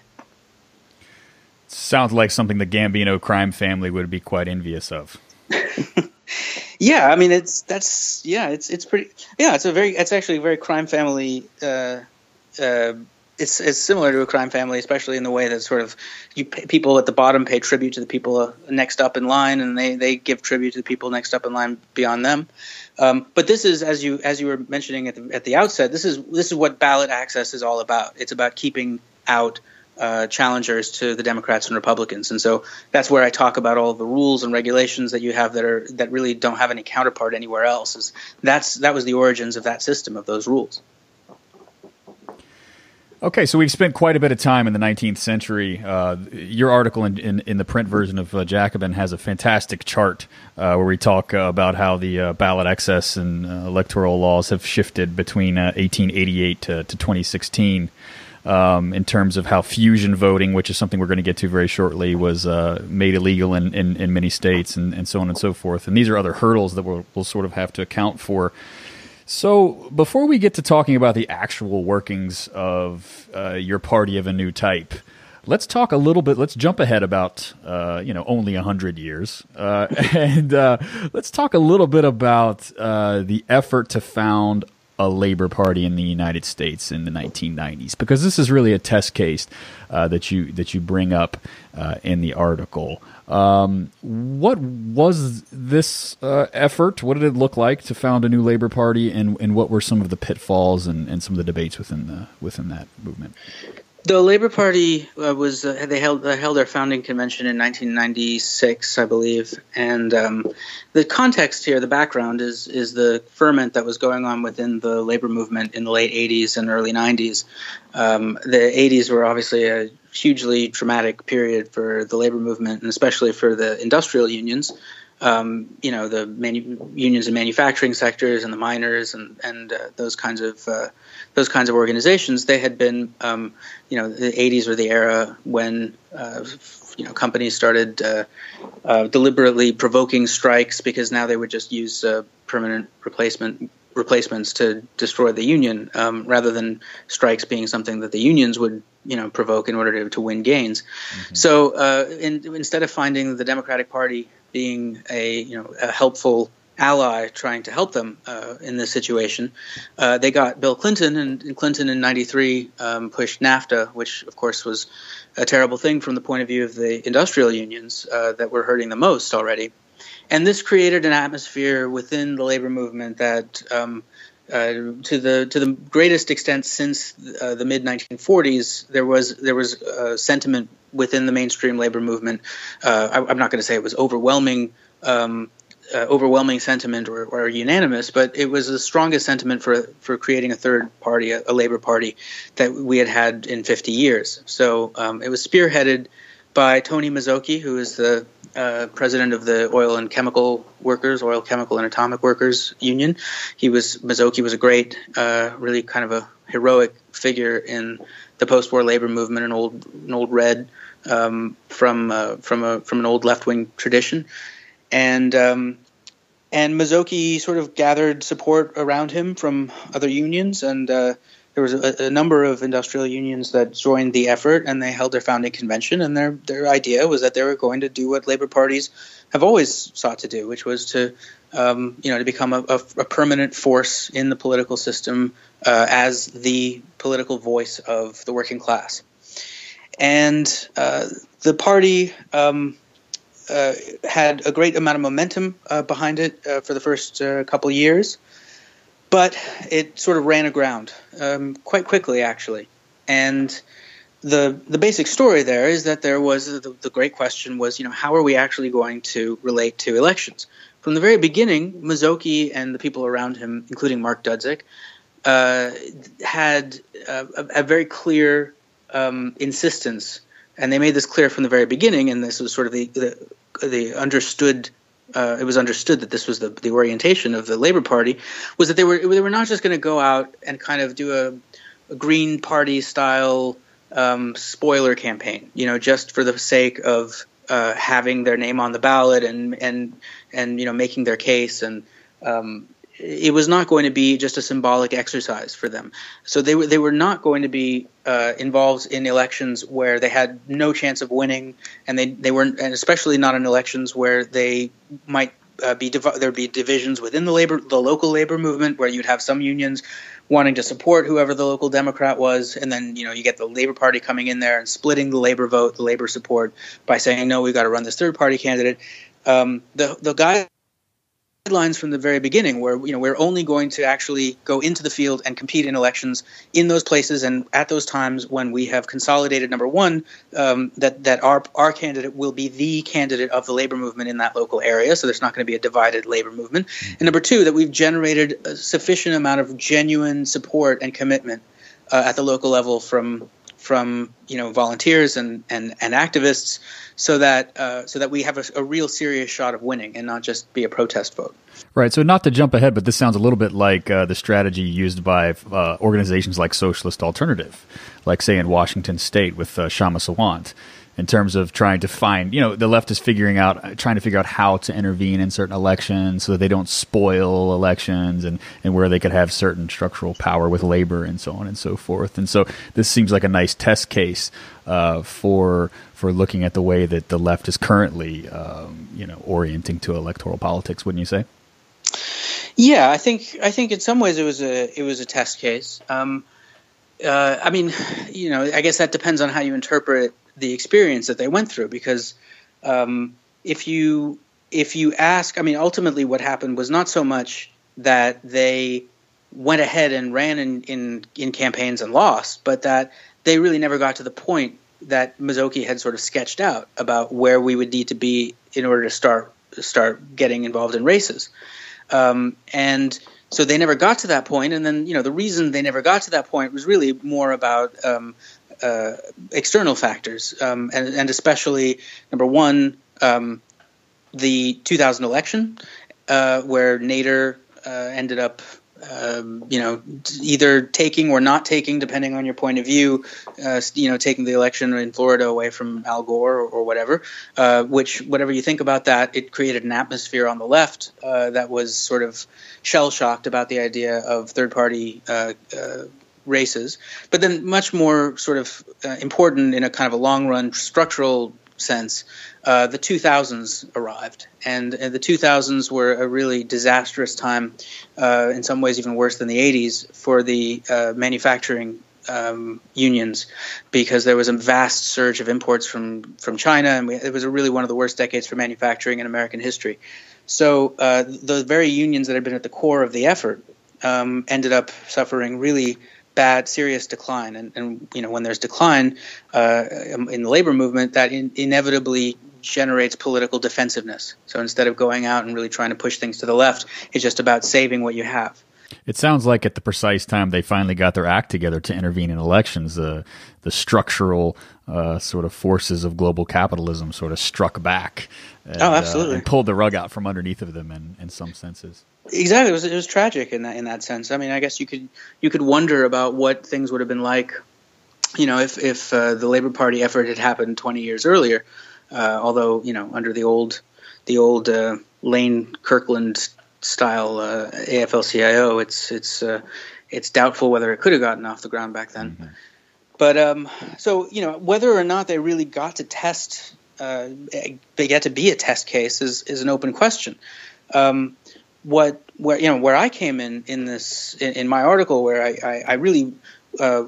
Speaker 4: Sounds like something the Gambino crime family would be quite envious of.
Speaker 6: yeah, I mean it's that's yeah, it's it's pretty yeah, it's a very it's actually a very crime family. Uh, uh, it's it's similar to a crime family, especially in the way that sort of you pay, people at the bottom pay tribute to the people uh, next up in line, and they they give tribute to the people next up in line beyond them. Um, but this is, as you as you were mentioning at the, at the outset, this is this is what ballot access is all about. It's about keeping out uh, challengers to the Democrats and Republicans, and so that's where I talk about all the rules and regulations that you have that are that really don't have any counterpart anywhere else. Is that's that was the origins of that system of those rules.
Speaker 4: Okay, so we've spent quite a bit of time in the 19th century. Uh, your article in, in, in, the print version of uh, Jacobin has a fantastic chart uh, where we talk uh, about how the uh, ballot access and uh, electoral laws have shifted between 1888 to, to 2016 um, in terms of how fusion voting, which is something we're going to get to very shortly, was made illegal in, in, in, many states and, and so on and so forth. And these are other hurdles that we'll, we'll sort of have to account for. So, before we get to talking about the actual workings of uh, your party of a new type, let's talk a little bit. Let's jump ahead about uh, you know only hundred years, uh, and uh, let's talk a little bit about uh, the effort to found a labor party in the United States in the 1990s, because this is really a test case uh, that you that you bring up in the article. Um, what was this uh, effort? What did it look like to found a new labor party, and, and what were some of the pitfalls and, and some of the debates within the within that movement?
Speaker 6: The Labor Party uh, was uh, they held they held their founding convention in 1996, I believe, and um, the context here, the background is is the ferment that was going on within the labor movement in the late 80s and early 90s. Um, the 80s were obviously a hugely traumatic period for the labor movement and especially for the industrial unions. Um, you know, the manu- unions in manufacturing sectors and the miners and and uh, those kinds of uh, those kinds of organizations. They had been, um, you know, the 80s were the era when uh, you know companies started uh, uh, deliberately provoking strikes because now they would just use uh, permanent replacement replacements to destroy the union um, rather than strikes being something that the unions would you know provoke in order to, to win gains. Mm-hmm. So uh, in, instead of finding the Democratic Party being a you know a helpful ally trying to help them uh, in this situation, uh, they got Bill Clinton, and, Clinton in '93 um, pushed NAFTA, which of course was a terrible thing from the point of view of the industrial unions uh, that were hurting the most already. And this created an atmosphere within the labor movement that um, uh, to the to the greatest extent since uh, the mid 1940s, there was there was a sentiment within the mainstream labor movement. Uh, I, am not going to say it was overwhelming. Um, uh, overwhelming sentiment or, or, unanimous, but it was the strongest sentiment for for creating a third party, a, a labor party, that we had had in 50 years. So um, it was spearheaded by Tony Mazzocchi, who is the uh, president of the Oil and Chemical Workers, Oil, Chemical, and Atomic Workers Union. He was Mazzocchi was a great, uh, really kind of a heroic figure in the post-war labor movement, an old, an old red um, from uh, from a from an old left-wing tradition, and um, and Mazzocchi sort of gathered support around him from other unions and uh, there was a, a, number of industrial unions that joined the effort, and they held their founding convention. And their their idea was that they were going to do what labor parties have always sought to do, which was to um, you know to become a, a, a, permanent force in the political system uh, as the political voice of the working class. And uh, the party. Um, uh, had a great amount of momentum uh, behind it uh, for the first uh, couple years but it sort of ran aground um, quite quickly, actually. and the the basic story there is that there was the, the great question was you know how are we actually going to relate to elections from the very beginning Mazzocchi and the people around him including Mark Dudzic uh, had a, a, very clear um, insistence and they made this clear from the very beginning and this was sort of the the, the understood uh, it was understood that this was the, the orientation of the Labor Party was that they were they were not just going to go out and kind of do a, a Green Party style um, spoiler campaign, you know, just for the sake of uh, having their name on the ballot and and and you know making their case and um, it was not going to be just a symbolic exercise for them. So they were they were not going to be uh, involved in elections where they had no chance of winning, and they they weren't, and especially not in elections where they might uh, be div- there'd be divisions within the labor the local labor movement where you'd have some unions wanting to support whoever the local Democrat was, and then you know you get the Labor Party coming in there and splitting the labor vote, the labor support by saying no, we've got to run this third party candidate. Um, the the guy guidelines from the very beginning where you know we're only going to actually go into the field and compete in elections in those places and at those times when we have consolidated number one um, that that our our candidate will be the candidate of the labor movement in that local area. So there's not going to be a divided labor movement. And number two that we've generated a sufficient amount of genuine support and commitment uh, at the local level from from you know volunteers and and, and activists, so that uh, so that we have a, a, real serious shot of winning and not just be a protest vote.
Speaker 4: Right. So not to jump ahead, but this sounds a little bit like uh, the strategy used by uh, organizations like Socialist Alternative, like say in Washington State with uh, Kshama Sawant in terms of trying to find, you know, the left is figuring out, trying to figure out how to intervene in certain elections so that they don't spoil elections and, and where they could have certain structural power with labor and so on and so forth. And so this seems like a nice test case uh, for for looking at the way that the left is currently, um, you know, orienting to electoral politics. Wouldn't you say?
Speaker 6: Yeah, I think I think in some ways it was a it was a test case. Um, uh, I mean, you know, I guess that depends on how you interpret the experience that they went through because um, if you if you ask, I mean, ultimately what happened was not so much that they went ahead and ran in, in, in campaigns and lost, but that they really never got to the point that Mazzocchi had sort of sketched out about where we would need to be in order to start start getting involved in races. Um, and so they never got to that point. And then, you know, the reason they never got to that point was really more about um, uh, external factors, um, and, and, especially number one, um, the 2000 election, uh, where Nader uh, ended up, um, you know, either taking or not taking, depending on your point of view, uh, you know, taking the election in Florida away from Al Gore or, or whatever. Uh, which, whatever you think about that, it created an atmosphere on the left uh, that was sort of shell shocked about the idea of third party races, but then much more sort of uh, important in a kind of a long run structural sense, uh, the 2000s arrived. And, the 2000s were a really disastrous time, uh, in some ways even worse than the 80s, for the uh, manufacturing um, unions because there was a vast surge of imports from, from China, and we, it was really one of the worst decades for manufacturing in American history. So uh, the very unions that had been at the core of the effort um, ended up suffering really bad, serious decline. And, and you know, when there's decline uh, in the labor movement, that in, inevitably generates political defensiveness. So instead of going out and really trying to push things to the left, it's just about saving what you have.
Speaker 4: It sounds like at the precise time they finally got their act together to intervene in elections, the the structural uh, sort of forces of global capitalism sort of struck back. And,
Speaker 6: oh, absolutely,
Speaker 4: uh, and pulled the rug out from underneath of them in, in some senses.
Speaker 6: Exactly, it was, it was tragic in that in that sense. I mean, I guess you could you could wonder about what things would have been like, you know, if if uh, the Labor Party effort had happened 20 years earlier. Uh, although you know, under the old the old uh, Lane Kirkland style uh, AFL-CIO, it's it's uh, it's doubtful whether it could have gotten off the ground back then. Mm-hmm. But um, so you know, whether or not they really got to test, uh, they get to be a test case is is an open question. Um, what where you know where I came in in this in, in my article where I I, I really uh,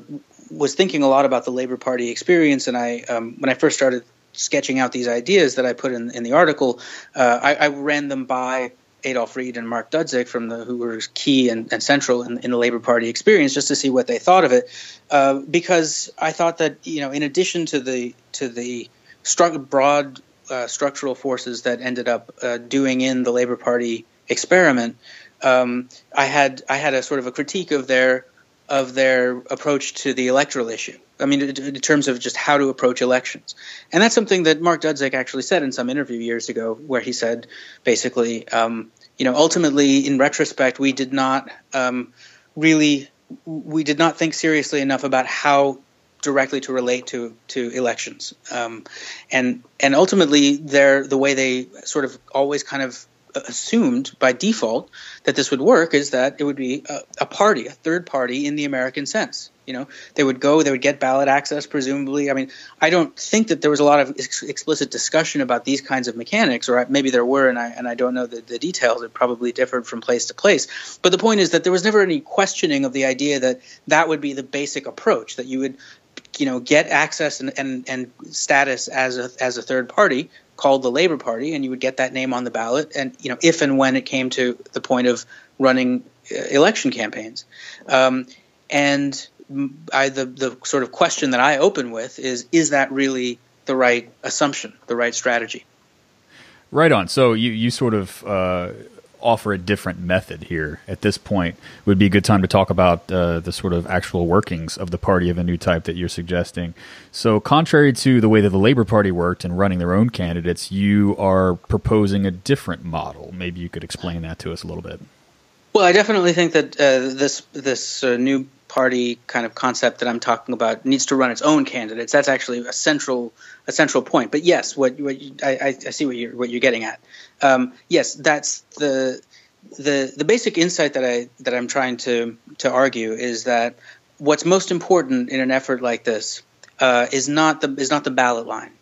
Speaker 6: was thinking a lot about the Labor Party experience, and I um, when I first started sketching out these ideas that I put in in the article, uh, I, I, ran them by Adolph Reed and Mark Dudzic from the who were key and, and central in, in, the Labor Party experience, just to see what they thought of it, uh, because I thought that you know, in addition to the to the stru- broad uh, structural forces that ended up uh, doing in the Labor Party experiment, um, I had I had a sort of a critique of their of their approach to the electoral issue. I mean, in terms of just how to approach elections, and that's something that Mark Dudzic actually said in some interview years ago, where he said basically, um, you know, ultimately, in retrospect, we did not um, really, we did not think seriously enough about how directly to relate to to elections, um, and and ultimately, they're the way they sort of always kind of assumed by default that this would work is that it would be a, a, party, a third party in the American sense. You know, they would go, they would get ballot access, presumably. I mean, I don't think that there was a lot of ex- explicit discussion about these kinds of mechanics, or maybe there were, and I and I don't know the, the details. It probably differed from place to place. But the point is that there was never any questioning of the idea that that would be the basic approach, that you would you know get access and, and, and status as a as a third party called the Labor Party, and you would get that name on the ballot. And you know, if and when it came to the point of running uh, election campaigns, um, and I, the the sort of question that I open with is: Is that really the right assumption, the right strategy?
Speaker 4: Right on. So you you sort of uh, offer a different method here at this point would be a good time to talk about uh, the sort of actual workings of the party of a new type that you're suggesting. So, contrary to the way that the Labor Party worked in running their own candidates, you are proposing a different model. Maybe you could explain that to us a little bit.
Speaker 6: Well, I definitely think that uh, this this uh, new party kind of concept that I'm talking about needs to run its own candidates. That's actually a central a central point. But yes, what, what you, I, I, see what you're what you're getting at. Um, yes, that's the the the basic insight that I that I'm trying to to argue is that what's most important in an effort like this uh, is not the is not the ballot line.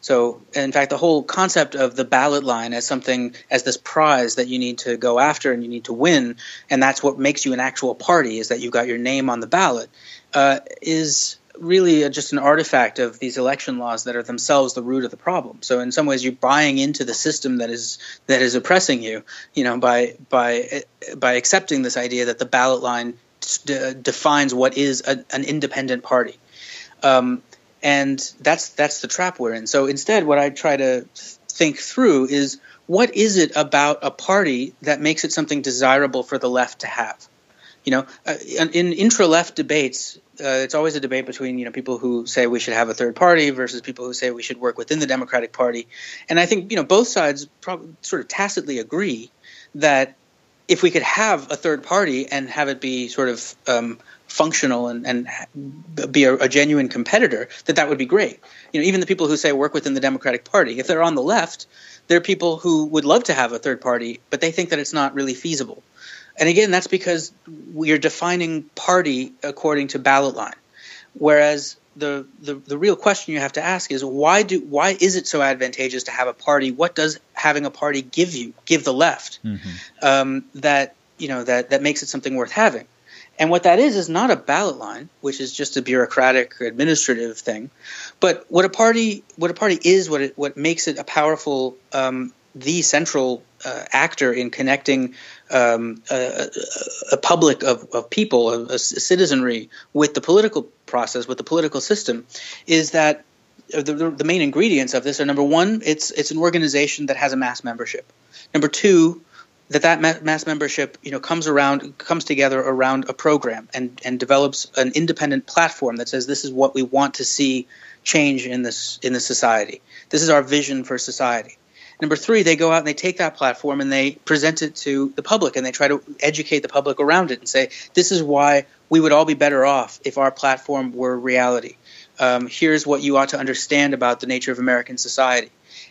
Speaker 6: So, in fact, the whole concept of the ballot line as something, as this prize that you need to go after and you need to win, and that's what makes you an actual party, is that you've got your name on the ballot, uh, is really just an artifact of these election laws that are themselves the root of the problem. So, in some ways, you're buying into the system that is that is oppressing you, you know, by by by accepting this idea that the ballot line d- defines what is a, an independent party. Um, and that's that's the trap we're in. So instead, what I try to think through is what is it about a party that makes it something desirable for the left to have? You know, uh, in intra-left debates, uh, it's always a debate between you know people who say we should have a third party versus people who say we should work within the Democratic Party, and I think you know both sides probably sort of tacitly agree that if we could have a third party and have it be sort of um, functional and, and be a, a, genuine competitor, that that would be great. You know, even the people who say work within the Democratic Party, if they're on the left, there are people who would love to have a third party, but they think that it's not really feasible. And again, that's because we are defining party according to ballot line, whereas the, the the real question you have to ask is why do why is it so advantageous to have a party? What does having a party give you, give the left, mm-hmm. um, that you know that that makes it something worth having? And what that is is not a ballot line, which is just a bureaucratic or administrative thing, but what a party what a party is, what it, what makes it a powerful, um, the central uh, actor in connecting um, a, a, public of, of people, a, a, citizenry, with the political process, with the political system, is that the, the, main ingredients of this are number one, it's it's an organization that has a mass membership. Number two, that that mass membership you know comes around comes together around a program and and develops an independent platform that says this is what we want to see change in this in the society. This is our vision for society. Number three they go out and they take that platform and they present it to the public and they try to educate the public around it and say this is why we would all be better off if our platform were reality. Um, here's what you ought to understand about the nature of american society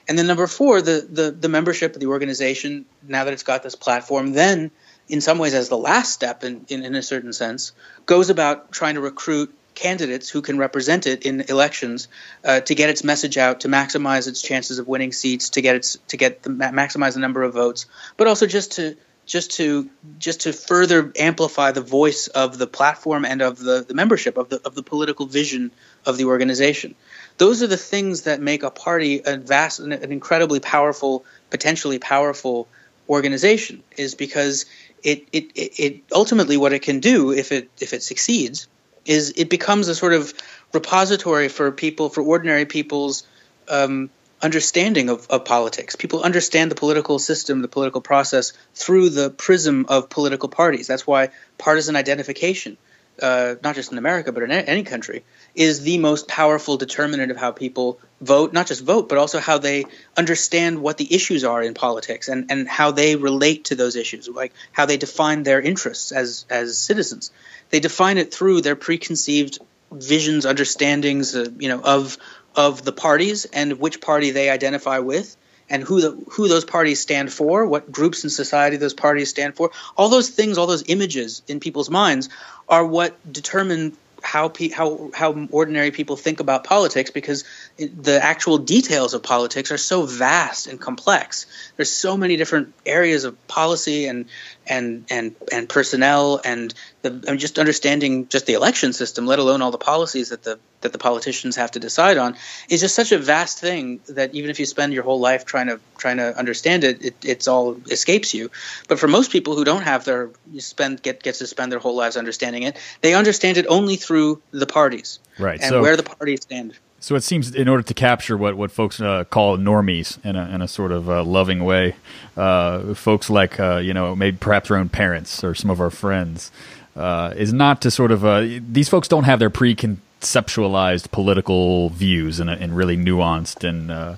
Speaker 6: and then number four, the, the, the membership of the organization, now that it's got this platform, then in some ways as the last step in, in, in a certain sense, goes about trying to recruit candidates who can represent it in elections uh, to get its message out, to maximize its chances of winning seats, to get its to get the maximize the number of votes, but also just to just to just to further amplify the voice of the platform and of the, the membership of the of the political vision of the organization those are the things that make a party a vast, an incredibly powerful, potentially powerful organization is because it, it, it ultimately what it can do if it if it succeeds is it becomes a sort of repository for people for ordinary people's um, understanding of, of politics. People understand the political system, the political process through the prism of political parties. That's why partisan identification, uh, not just in America but in any country, is the most powerful determinant of how people vote, not just vote, but also how they understand what the issues are in politics and, and how they relate to those issues, like how they define their interests as, as citizens. They define it through their preconceived visions, understandings, uh, you know, of of the parties and which party they identify with and who the, who those parties stand for, what groups in society those parties stand for. All those things, all those images in people's minds are what determine how pe- how how ordinary people think about politics because the actual details of politics are so vast and complex. There's so many different areas of policy and and and and personnel and the, I mean, just understanding just the election system, let alone all the policies that the that the politicians have to decide on, is just such a vast thing that even if you spend your whole life trying to trying to understand it, it it's all escapes you. But for most people who don't have their you spend get gets to spend their whole lives understanding it, they understand it only through the parties,
Speaker 4: right?
Speaker 6: And
Speaker 4: so,
Speaker 6: where the parties stand.
Speaker 4: So it seems, in order to capture what what folks uh, call normies in a in a sort of uh, loving way, uh, folks like uh, you know maybe perhaps our own parents or some of our friends, uh, is not to sort of uh, these folks don't have their preconceptualized political views in, a, in really nuanced and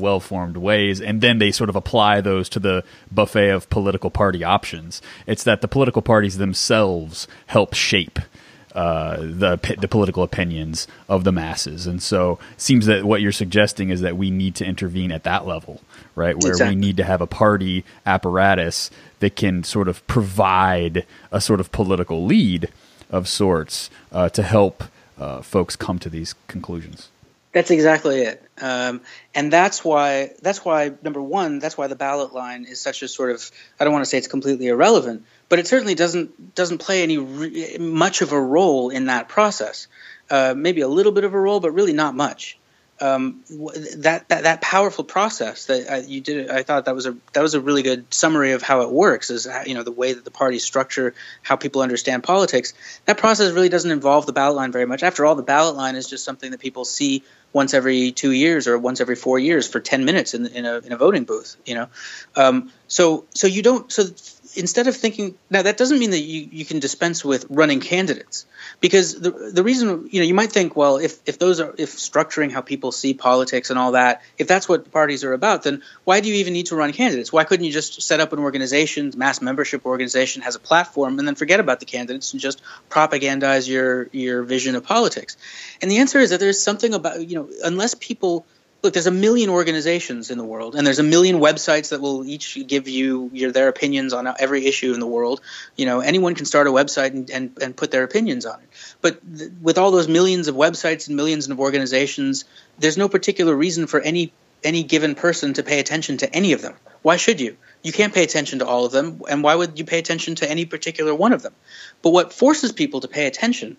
Speaker 4: well formed ways, and then they sort of apply those to the buffet of political party options. It's that the political parties themselves help shape uh, the the political opinions of the masses, and so it seems that what you're suggesting is that we need to intervene at that level, right? Where
Speaker 6: exactly.
Speaker 4: we need to have a party apparatus that can sort of provide a sort of political lead of sorts uh, to help uh, folks come to these conclusions.
Speaker 6: That's exactly it, um, and that's why that's why number one, that's why the ballot line is such a sort of I don't want to say it's completely irrelevant, but it certainly doesn't doesn't play any re- much of a role in that process. Uh, maybe a little bit of a role, but really not much. Um, that, that that powerful process that uh, you did, I thought that was a that was a really good summary of how it works. Is how, you know the way that the parties structure how people understand politics. That process really doesn't involve the ballot line very much. After all, the ballot line is just something that people see once every two years or once every four years for ten minutes in, in a in a voting booth. You know, um, so so you don't so instead of thinking now that doesn't mean that you, you can dispense with running candidates. Because the the reason you know you might think well if if those are if structuring how people see politics and all that if that's what parties are about then why do you even need to run candidates? Why couldn't you just set up an organization mass membership organization has a platform and then forget about the candidates and just propagandize your your vision of politics? And the answer is that there's something about you know unless people look, there's a million organizations in the world, and there's a million websites that will each give you your, their opinions on every issue in the world. You know, anyone can start a website and, and, and put their opinions on it. But th- with all those millions of websites and millions of organizations, there's no particular reason for any any given person to pay attention to any of them. Why should you? You can't pay attention to all of them, and why would you pay attention to any particular one of them? But what forces people to pay attention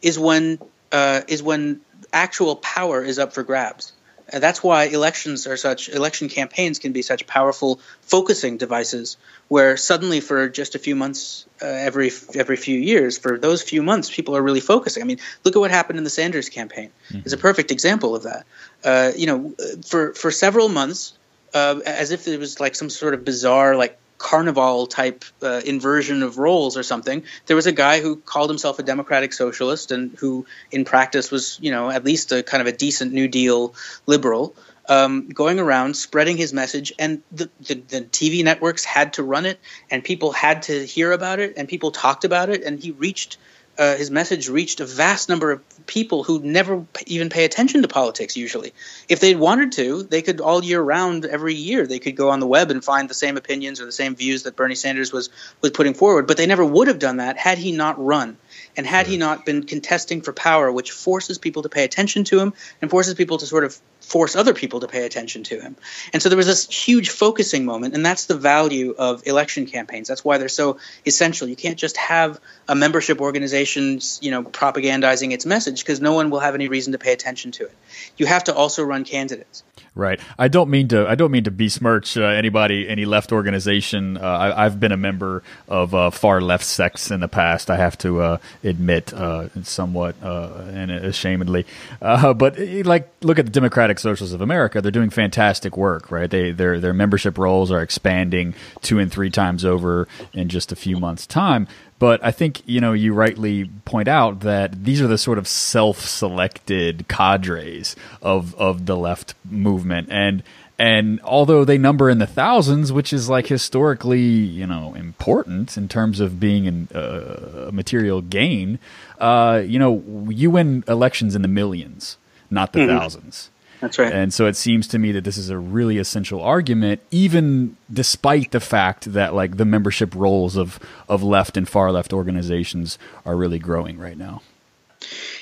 Speaker 6: is when uh, is when actual power is up for grabs and that's why elections are such election campaigns can be such powerful focusing devices where suddenly for just a few months uh, every every few years for those few months people are really focusing. I mean look at what happened in the sanders campaign. Mm-hmm. it's a perfect example of that. Uh, you know for for several months uh, as if it was like some sort of bizarre like carnival type uh, inversion of roles or something. There was a guy who called himself a democratic socialist and who, in practice, was you know at least a kind of a decent New Deal liberal. Um, going around spreading his message, and the, the, the, TV networks had to run it, and people had to hear about it, and people talked about it, and he reached uh, his message reached a vast number of people who never even pay attention to politics usually. If they wanted to, they could all year round, every year, they could go on the web and find the same opinions or the same views that Bernie Sanders was was putting forward. But they never would have done that had he not run. And had he not been contesting for power, which forces people to pay attention to him and forces people to sort of force other people to pay attention to him. And so there was this huge focusing moment, and that's the value of election campaigns. That's why they're so essential. You can't just have a membership organization, you know, propagandizing its message because no one will have any reason to pay attention to it. You have to also run candidates.
Speaker 4: Right. I don't mean to. I don't mean to besmirch uh, anybody, any left organization. Uh, I, have been a member of uh, far left sects in the past. I have to uh, admit, uh, somewhat uh, and ashamedly. but like, look at the Democratic Socialists of America. They're doing fantastic work. Right. They their their membership rolls are expanding two and three times over in just a few months' time. But I think you know you rightly point out that these are the sort of self-selected cadres of of the left movement, and and although they number in the thousands, which is like historically you know important in terms of being uh, a material gain, uh, you know you win elections in the millions, not the mm-hmm. thousands.
Speaker 6: That's right.
Speaker 4: And so it seems to me that this is a really essential argument, even despite the fact that like the membership rolls of of left and far left organizations are really growing right now.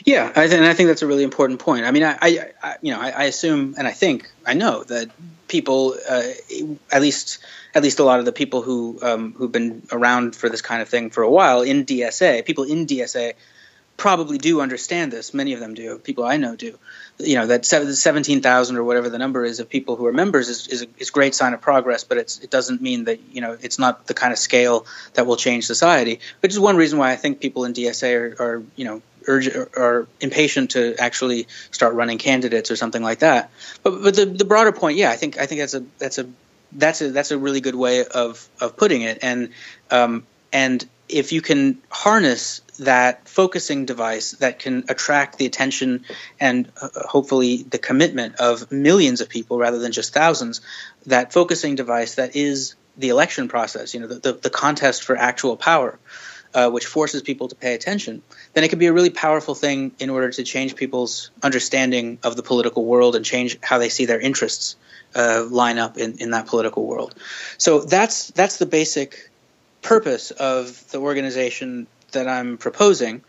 Speaker 6: Yeah, I th- and I think that's a really important point. I mean, I, I, I you know, I, I, assume and I think I know that people, uh, at least at least a lot of the people who um, who've been around for this kind of thing for a while in DSA, people in DSA probably do understand this. Many of them do. People I know do. You know that seventeen thousand or whatever the number is of people who are members is is a, is great sign of progress, but it doesn't mean that you know it's not the kind of scale that will change society. Which is one reason why I think people in DSA are, are you know urge are impatient to actually start running candidates or something like that. But but the the broader point, yeah, I think I think that's a that's a that's a that's a really good way of of putting it, and um, and if you can harness that focusing device that can attract the attention and uh, hopefully the commitment of millions of people rather than just thousands, that focusing device that is the election process, you know, the, the, the contest for actual power, uh, which forces people to pay attention, then it can be a really powerful thing in order to change people's understanding of the political world and change how they see their interests uh, line up in, in that political world. So that's that's the basic purpose of the organization that I'm proposing.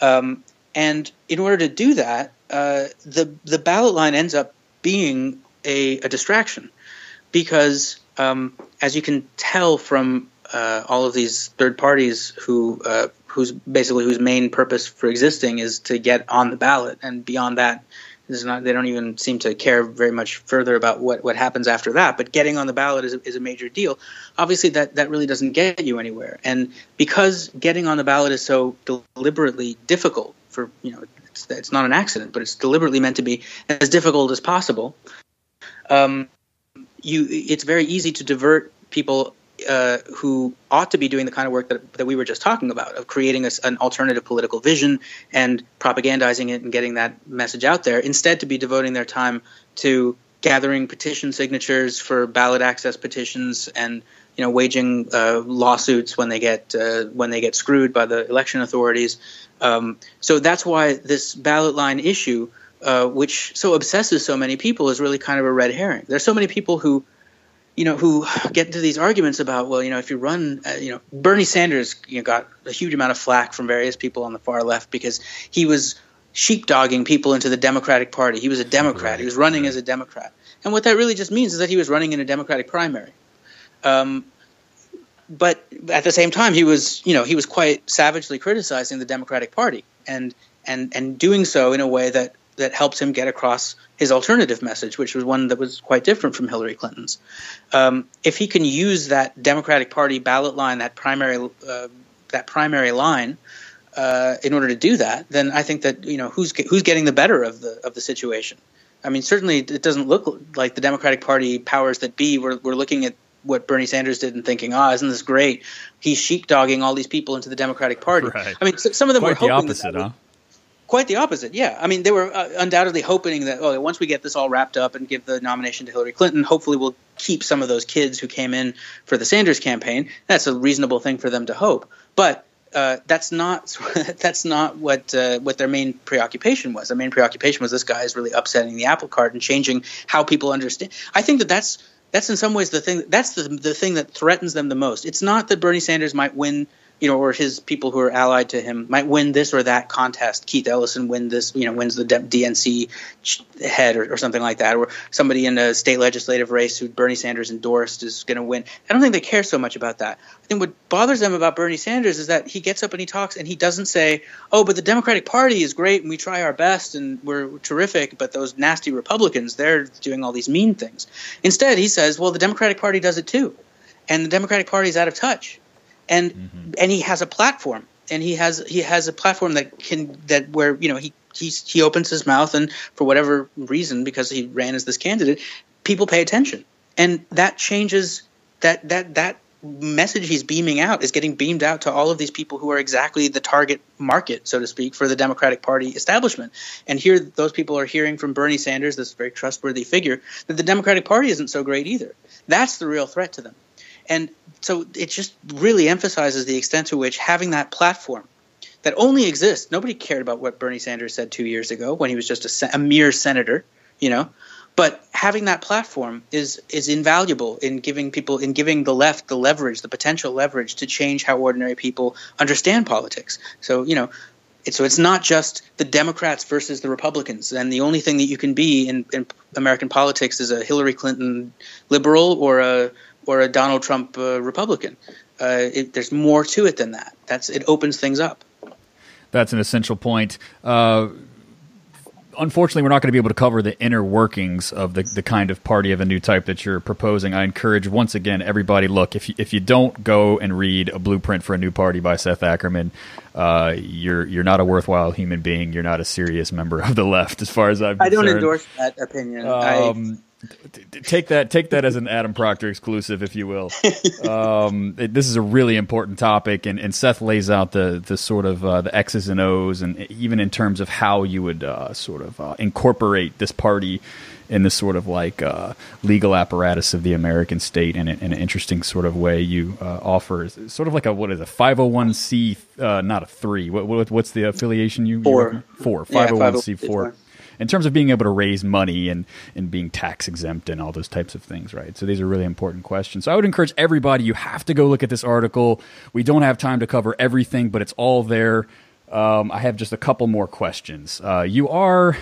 Speaker 6: Um, and in order to do that, uh, the the ballot line ends up being a, a distraction because, um, as you can tell from uh, all of these third parties who uh, whose basically whose main purpose for existing is to get on the ballot, and beyond that, not they don't even seem to care very much further about what, what happens after that. But getting on the ballot is a, is a major deal. Obviously, that that really doesn't get you anywhere, and because getting on the ballot is so deliberately difficult for you know it's, it's not an accident, but it's deliberately meant to be as difficult as possible. Um, you it's very easy to divert people uh, who ought to be doing the kind of work that, that we were just talking about of creating a, an alternative political vision and propagandizing it and getting that message out there instead to be devoting their time to gathering petition signatures for ballot access petitions and you know waging uh, lawsuits when they get uh, when they get screwed by the election authorities. Um, so that's why this ballot line issue uh, which so obsesses so many people is really kind of a red herring. There's so many people who you know, who get into these arguments about, well, you know, if you run, uh, you know, Bernie Sanders, you know, got a huge amount of flack from various people on the far left because he was sheepdogging people into the Democratic Party. He was a Democrat. Right. He was running right. as a Democrat, and what that really just means is that he was running in a Democratic primary. Um, but at the same time, he was, you know, he was quite savagely criticizing the Democratic Party and and and doing so in a way that that helps him get across his alternative message, which was one that was quite different from Hillary Clinton's. Um, if he can use that Democratic Party ballot line, that primary uh, that primary line, uh, in order to do that, then I think that you know who's who's getting the better of the of the situation. I mean, certainly it doesn't look like the Democratic Party powers that be were, were looking at what Bernie Sanders did and thinking, "Ah, oh, isn't this great? He's sheepdogging all these people into the Democratic Party."
Speaker 4: Right.
Speaker 6: I mean, some of them
Speaker 4: Quite
Speaker 6: were
Speaker 4: the
Speaker 6: hoping
Speaker 4: opposite,
Speaker 6: that,
Speaker 4: huh?
Speaker 6: Quite the opposite, yeah. I mean, they were uh, undoubtedly hoping that oh, once we get this all wrapped up and give the nomination to Hillary Clinton, hopefully we'll keep some of those kids who came in for the Sanders campaign. That's a reasonable thing for them to hope, but uh, that's not that's not what uh, what their main preoccupation was. Their main preoccupation was this guy is really upsetting the apple cart and changing how people understand. I think that that's that's in some ways the thing that's the the thing that threatens them the most. It's not that Bernie Sanders might win you know, or his people who are allied to him might win this or that contest. Keith Ellison win this, you know, wins the DNC head or, or something like that, or somebody in a state legislative race who Bernie Sanders endorsed is going to win. I don't think they care so much about that. I think what bothers them about Bernie Sanders is that he gets up and he talks and he doesn't say, "Oh, but the Democratic Party is great and we try our best and we're terrific, but those nasty Republicans, they're doing all these mean things." Instead, he says, "Well, the Democratic Party does it too." And the Democratic Party is out of touch and mm-hmm. and he has a platform. And he has he has a platform that can that where you know he he's, he opens his mouth and for whatever reason because he ran as this candidate people pay attention. And that changes that that that message he's beaming out is getting beamed out to all of these people who are exactly the target market so to speak for the democratic party establishment. And here those people are hearing from bernie sanders this very trustworthy figure that the democratic party isn't so great either. That's the real threat to them and so it just really emphasizes the extent to which having that platform that only exists, nobody cared about what Bernie Sanders said two years ago when he was just a, a mere senator, you know. But having that platform is is invaluable in giving people in giving the left the leverage, the potential leverage to change how ordinary people understand politics. So you know, so it's not just the Democrats versus the Republicans, and the only thing that you can be in, in American politics is a Hillary Clinton liberal or a or a Donald Trump uh, Republican. Uh, it, there's more to it than that. That's it opens things up.
Speaker 4: That's an essential point. Uh, unfortunately, we're not going to be able to cover the inner workings of the, the kind of party of a new type that you're proposing. I encourage once again everybody look if you, if you don't go and read a blueprint for a new party by Seth Ackerman, uh, you're you're not a worthwhile human being. You're not a serious member of the left, as far as I'm. I
Speaker 6: don't endorse that opinion. Um, I,
Speaker 4: take that take that as an Adam Proctor exclusive, if you will. Um, it, this is a really important topic, and, and Seth lays out the the sort of uh, the X's and O's, and even in terms of how you would uh, sort of uh, incorporate this party in this sort of like uh, legal apparatus of the American state in, in, an interesting sort of way. You uh, offer sort of like a what is a five hundred one c uh, not a three. What, what, what's the affiliation you
Speaker 6: four
Speaker 4: you four five hundred oh one c four in terms of being able to raise money and, and being tax exempt and all those types of things, right? So these are really important questions. So I would encourage everybody, you have to go look at this article. We don't have time to cover everything, but it's all there. Um, I have just a couple more questions. Uh, you are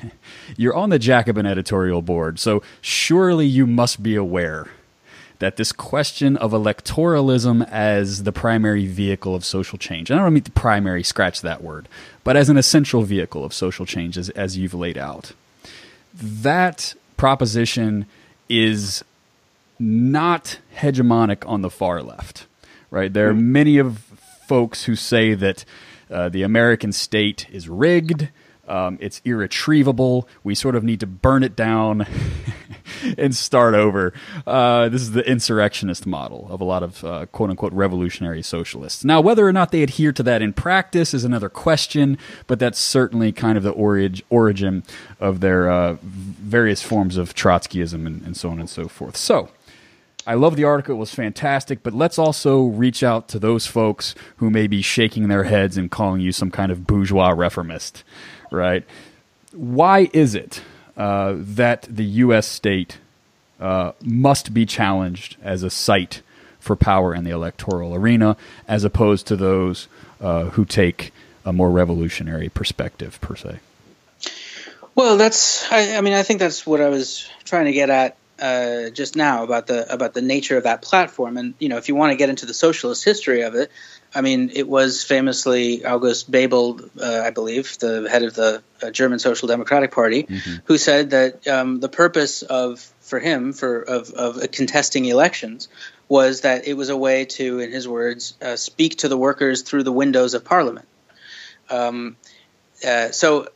Speaker 4: you're on the Jacobin editorial board, so surely you must be aware that this question of electoralism as the primary vehicle of social change, and I don't mean the primary, scratch that word, but as an essential vehicle of social change, as, as you've laid out, that proposition is not hegemonic on the far left, right? There are hmm. many of folks who say that uh, the American state is rigged, um, it's irretrievable. We sort of need to burn it down and start over. Uh, this is the insurrectionist model of a lot of uh, quote unquote revolutionary socialists. Now, whether or not they adhere to that in practice is another question, but that's certainly kind of the orig- origin of their uh, various forms of Trotskyism and, and so on and so forth. So, I love the article. It was fantastic. But let's also reach out to those folks who may be shaking their heads and calling you some kind of bourgeois reformist, right? Why is it uh, that the U.S. state uh, must be challenged as a site for power in the electoral arena, as opposed to those uh, who take a more revolutionary perspective, per se.
Speaker 6: Well, that's. I, I, mean, I think that's what I was trying to get at uh, just now about the about the nature of that platform, and you know, if you want to get into the socialist history of it, I mean, it was famously August Bebel, uh, I believe, the head of the uh, German Social Democratic Party, mm-hmm. who said that um, the purpose of for him for of, of contesting elections was that it was a way to, in his words, uh, speak to the workers through the windows of Parliament. Um, uh, so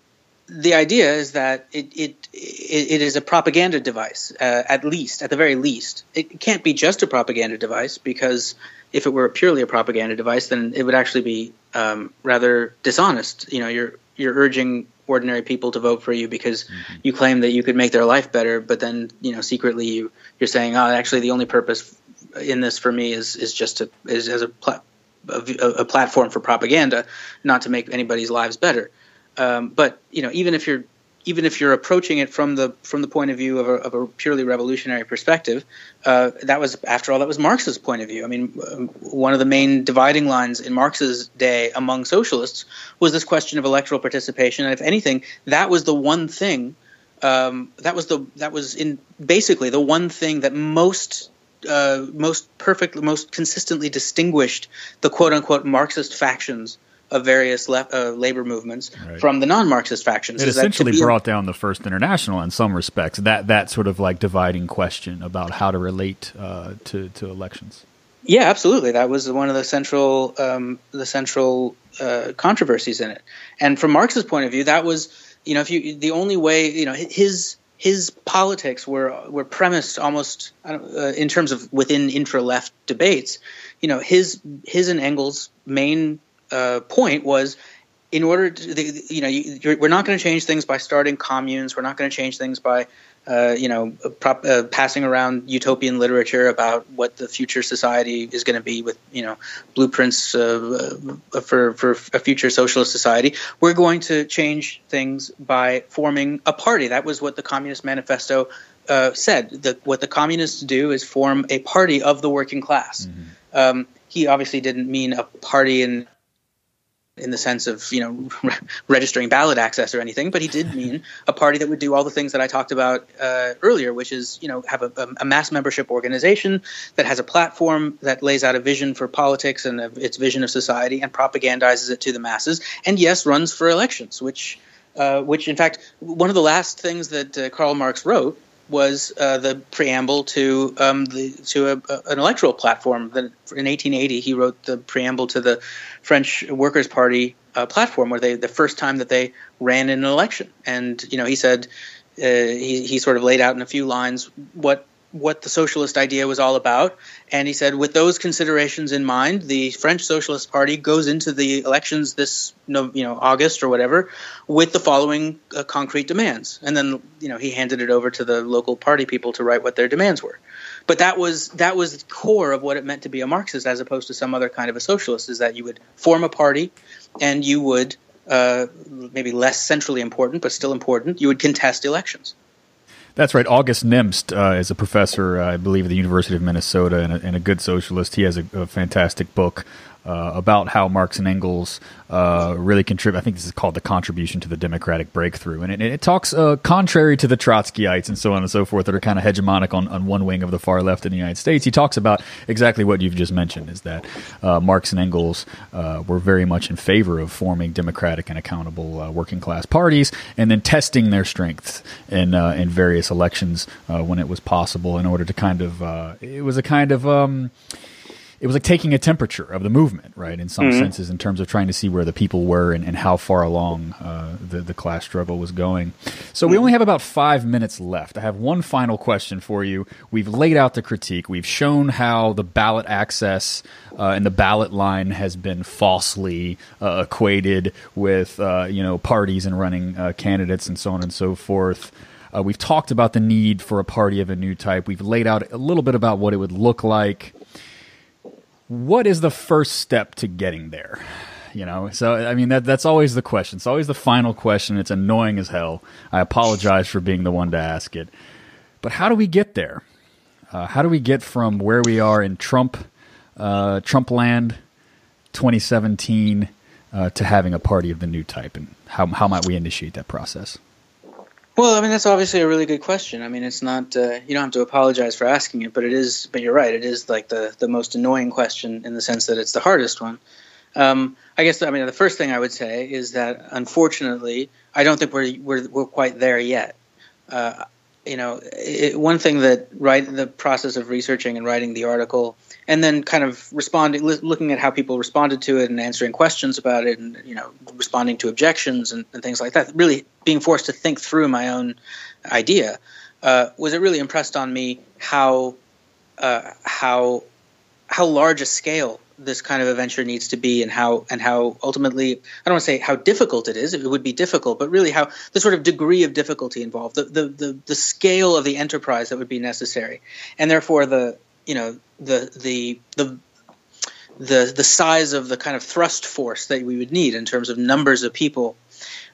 Speaker 6: the idea is that it, it, it is a propaganda device, uh, at least, at the very least. It can't be just a propaganda device because if it were purely a propaganda device, then it would actually be um, rather dishonest. You know, you're you're urging ordinary people to vote for you because mm-hmm. you claim that you could make their life better, but then you know secretly you you're saying, oh, actually the only purpose in this for me is is just to is as a, pla- a, a platform for propaganda, not to make anybody's lives better. Um, but you know, even if you're even if you're approaching it from the from the point of view of a, of a purely revolutionary perspective, uh, that was after all that was Marx's point of view. I mean, um, one of the main dividing lines in Marx's day among socialists was this question of electoral participation. And if anything, that was the one thing um, that was the that was in basically the one thing that most uh, most perfect, most consistently distinguished the quote unquote Marxist factions of various uh, labor movements right. from the non-Marxist factions.
Speaker 4: It essentially brought down the First International in some respects. That that sort of like dividing question about how to relate uh, to to elections.
Speaker 6: Yeah, absolutely. That was one of the central um, the central uh, controversies in it. And from Marx's point of view, that was you know if you the only way you know his his politics were were premised almost uh, in terms of within intra left debates. You know his his and Engels' main uh, point was in order to, the, you know, you, we're not going to change things by starting communes. We're not going to change things by, uh, you know, prop, uh, passing around utopian literature about what the future society is going to be with, you know, blueprints uh, for for a future socialist society. We're going to change things by forming a party. That was what the Communist Manifesto uh, said. The, what the communists do is form a party of the working class. Mm-hmm. Um, he obviously didn't mean a party in in the sense of you know re- registering ballot access or anything, but he did mean a party that would do all the things that I talked about uh, earlier, which is you know have a, a, mass membership organization that has a platform that lays out a vision for politics and a, its vision of society and propagandizes it to the masses, and yes, runs for elections, which uh, which in fact one of the last things that uh, Karl Marx wrote was uh, the preamble to um, the to a, a, an electoral platform. In 1880 he wrote the preamble to the French Workers' Party uh, platform, where they the first time that they ran in an election, and you know he said uh, he he sort of laid out in a few lines what what the socialist idea was all about. And he said, with those considerations in mind, the French Socialist Party goes into the elections this, you know, August or whatever, with the following uh, concrete demands. And then, you know, he handed it over to the local party people to write what their demands were. But that was that was the core of what it meant to be a Marxist, as opposed to some other kind of a socialist. Is that you would form a party, and you would uh, maybe less centrally important, but still important. You would contest elections.
Speaker 4: That's right. August Nimtz uh, is a professor, uh, I believe, at the University of Minnesota and a, and a good socialist. He has a, a fantastic book uh, about how Marx and Engels uh, really contribute. I think this is called the contribution to the democratic breakthrough, and it, it talks uh, contrary to the Trotskyites and so on and so forth that are kind of hegemonic on, on one wing of the far left in the United States. He talks about exactly what you've just mentioned: is that uh, Marx and Engels uh, were very much in favor of forming democratic and accountable uh, working class parties, and then testing their strengths in in various elections when it was possible, in order to kind of it was a kind of um, it was like taking a temperature of the movement, right? In some mm-hmm. senses, in terms of trying to see where the people were and, and how far along uh, the the class struggle was going. So we only have about five minutes left. I have one final question for you. We've laid out the critique. We've shown how the ballot access uh, and the ballot line has been falsely uh, equated with uh, you know parties and running uh, candidates and so on and so forth. Uh, we've talked about the need for a party of a new type. We've laid out a little bit about what it would look like what is the first step to getting there? You know, so I mean that that's always the question. It's always the final question. It's annoying as hell. I apologize for being the one to ask it. But how do we get there? Uh, how do we get from where we are in Trump, uh, Trump land, 2017, uh, to having a party of the new type, and how how might we initiate that process?
Speaker 6: Well, I mean that's obviously a really good question. I mean, it's not uh, you don't have to apologize for asking it, but it is. But you're right; it is like the the most annoying question in the sense that it's the hardest one. Um, I guess I mean the first thing I would say is that unfortunately, I don't think we're we're, we're quite there yet. Uh, you know, it, one thing that right the process of researching and writing the article and then kind of responding, looking at how people responded to it and answering questions about it, and you know, responding to objections and, and things like that. Really being forced to think through my own idea uh, was it really impressed on me how uh, how how large a scale this kind of adventure needs to be and how and how ultimately I don't want to say how difficult it is it would be difficult but really how the sort of degree of difficulty involved the the the, the scale of the enterprise that would be necessary and therefore the you know the the the the the size of the kind of thrust force that we would need in terms of numbers of people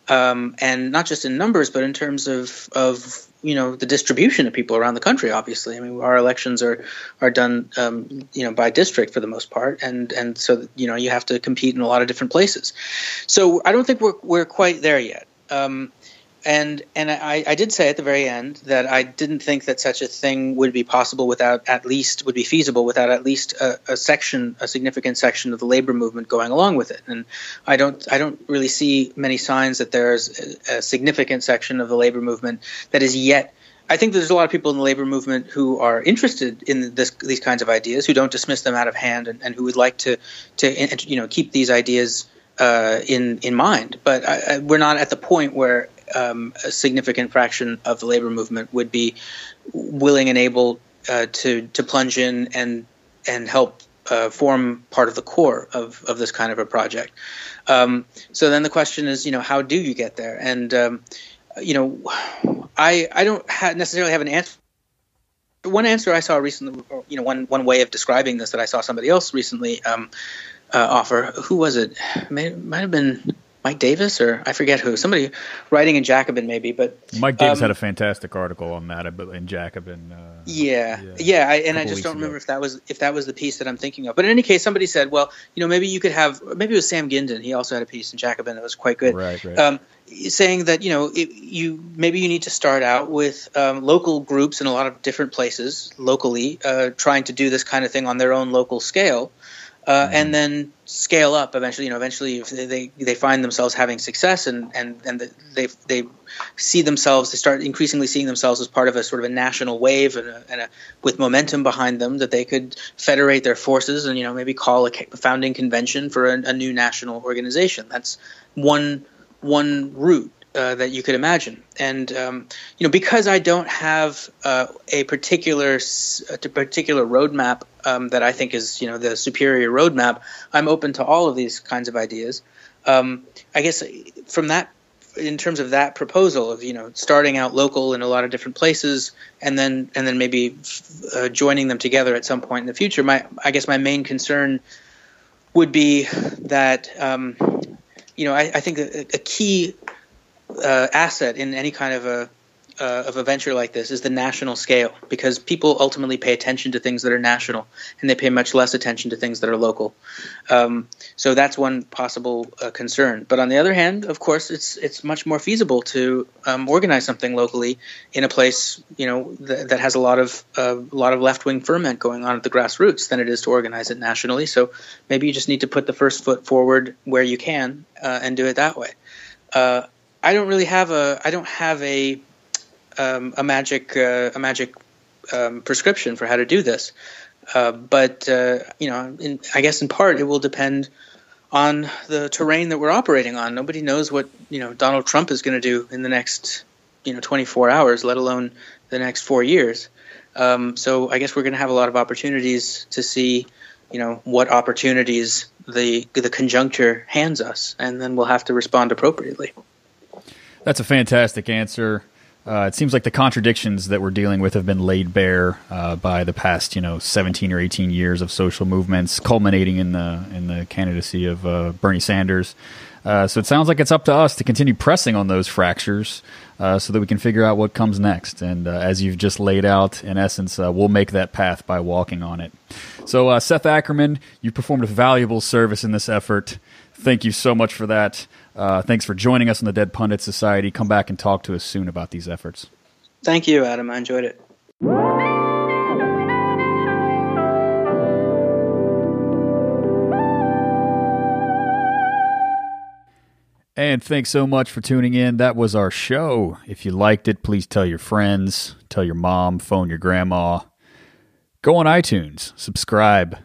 Speaker 6: um, and not just in numbers, but in terms of of you know the distribution of people around the country. Obviously, I mean our elections are are done um, you know by district for the most part, and and so you know you have to compete in a lot of different places. So I don't think we're we're quite there yet. Um, and and I, I did say at the very end that I didn't think that such a thing would be possible without at least would be feasible without at least a, a, section, a significant section of the labor movement going along with it. And I don't I don't really see many signs that there's a, a significant section of the labor movement that is yet. I think there's a lot of people in the labor movement who are interested in this, these kinds of ideas, who don't dismiss them out of hand, and, and who would like to to you know keep these ideas uh, in in mind. But I, I, we're not at the point where um, a significant fraction of the labor movement would be willing and able uh, to to plunge in and and help uh, form part of the core of, of this kind of a project. Um, so then the question is, you know, how do you get there? And um, you know, I I don't ha- necessarily have an answer. One answer I saw recently, you know, one one way of describing this that I saw somebody else recently um, uh, offer. Who was it? May, might have been Mike Davis or I forget who, somebody writing in Jacobin maybe, but
Speaker 4: Mike Davis um, had a fantastic article on that in Jacobin. Uh,
Speaker 6: yeah, yeah, yeah I, and I just don't remember ago. if that was if that was the piece that I'm thinking of. But in any case, somebody said, well, you know, maybe you could have maybe it was Sam Gindin. He also had a piece in Jacobin that was quite good.
Speaker 4: Right, right.
Speaker 6: Um, saying that you know it, you maybe you need to start out with um, local groups in a lot of different places locally, uh, trying to do this kind of thing on their own local scale uh, mm-hmm. and then scale up eventually. You know, eventually if they they find themselves having success and and and they they see themselves they start increasingly seeing themselves as part of a sort of a national wave and, a, and a, with momentum behind them that they could federate their forces and you know maybe call a founding convention for a, a new national organization. That's one one route. Uh, that you could imagine. And um, you know, because I don't have uh, a particular a particular roadmap um, that I think is you know the superior roadmap, I'm open to all of these kinds of ideas. Um, I guess from that, in terms of that proposal of you know starting out local in a lot of different places, and then and then maybe uh, joining them together at some point in the future. My I guess my main concern would be that um, you know I, I think a, a key uh, asset in any kind of a uh, of a venture like this is the national scale because people ultimately pay attention to things that are national and they pay much less attention to things that are local. Um, so that's one possible uh, concern. But on the other hand, of course, it's it's much more feasible to um, organize something locally in a place you know th- that has a lot of uh, a lot of left wing ferment going on at the grassroots than it is to organize it nationally. So maybe you just need to put the first foot forward where you can uh, and do it that way. I don't really have a I don't have a um, a magic uh, a magic um, prescription for how to do this, uh, but uh, you know, in, I guess in part it will depend on the terrain that we're operating on. Nobody knows what you know Donald Trump is going to do in the next you know 24 hours, let alone the next four years. Um, so I guess we're going to have a lot of opportunities to see, you know, what opportunities the the conjuncture hands us, and then we'll have to respond appropriately.
Speaker 4: That's a fantastic answer. Uh, it seems like the contradictions that we're dealing with have been laid bare uh, by the past, you know, 17 or 18 years of social movements, culminating in the in the candidacy of uh, Bernie Sanders. Uh, so it sounds like it's up to us to continue pressing on those fractures uh, so that we can figure out what comes next. And uh, as you've just laid out, in essence, we'll make that path by walking on it. So, Seth Ackerman, you performed a valuable service in this effort. Thank you so much for that. Uh, thanks for joining us on the Dead Pundit Society. Come back and talk to us soon about these efforts.
Speaker 6: Thank you, Adam. I enjoyed it.
Speaker 4: And thanks so much for tuning in. That was our show. If you liked it, please tell your friends, tell your mom, phone your grandma. Go on iTunes, subscribe,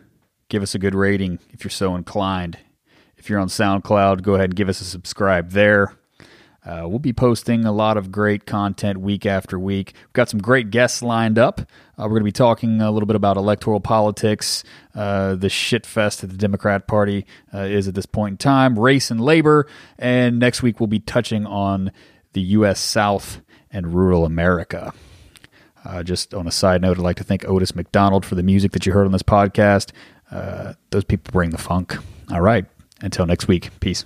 Speaker 4: give us a good rating if you're so inclined. If you're on SoundCloud, go ahead and give us a subscribe there. Uh, we'll be posting a lot of great content week after week. We've got some great guests lined up. Uh, we're going to be talking a little bit about electoral politics, uh, the shit fest that the Democrat Party uh, is at this point in time, race and labor. And next week, we'll be touching on the U.S. South and rural America. Uh, just on a side note, I'd like to thank Otis McDonald for the music that you heard on this podcast. Uh, those people bring the funk. All right. Until next week, peace.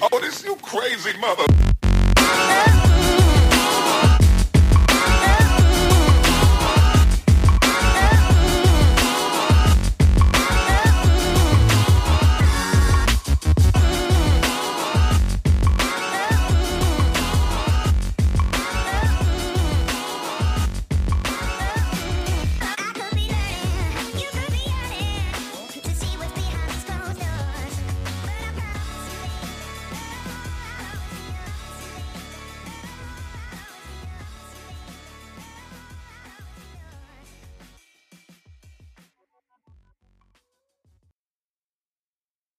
Speaker 1: Oh, this you crazy mother.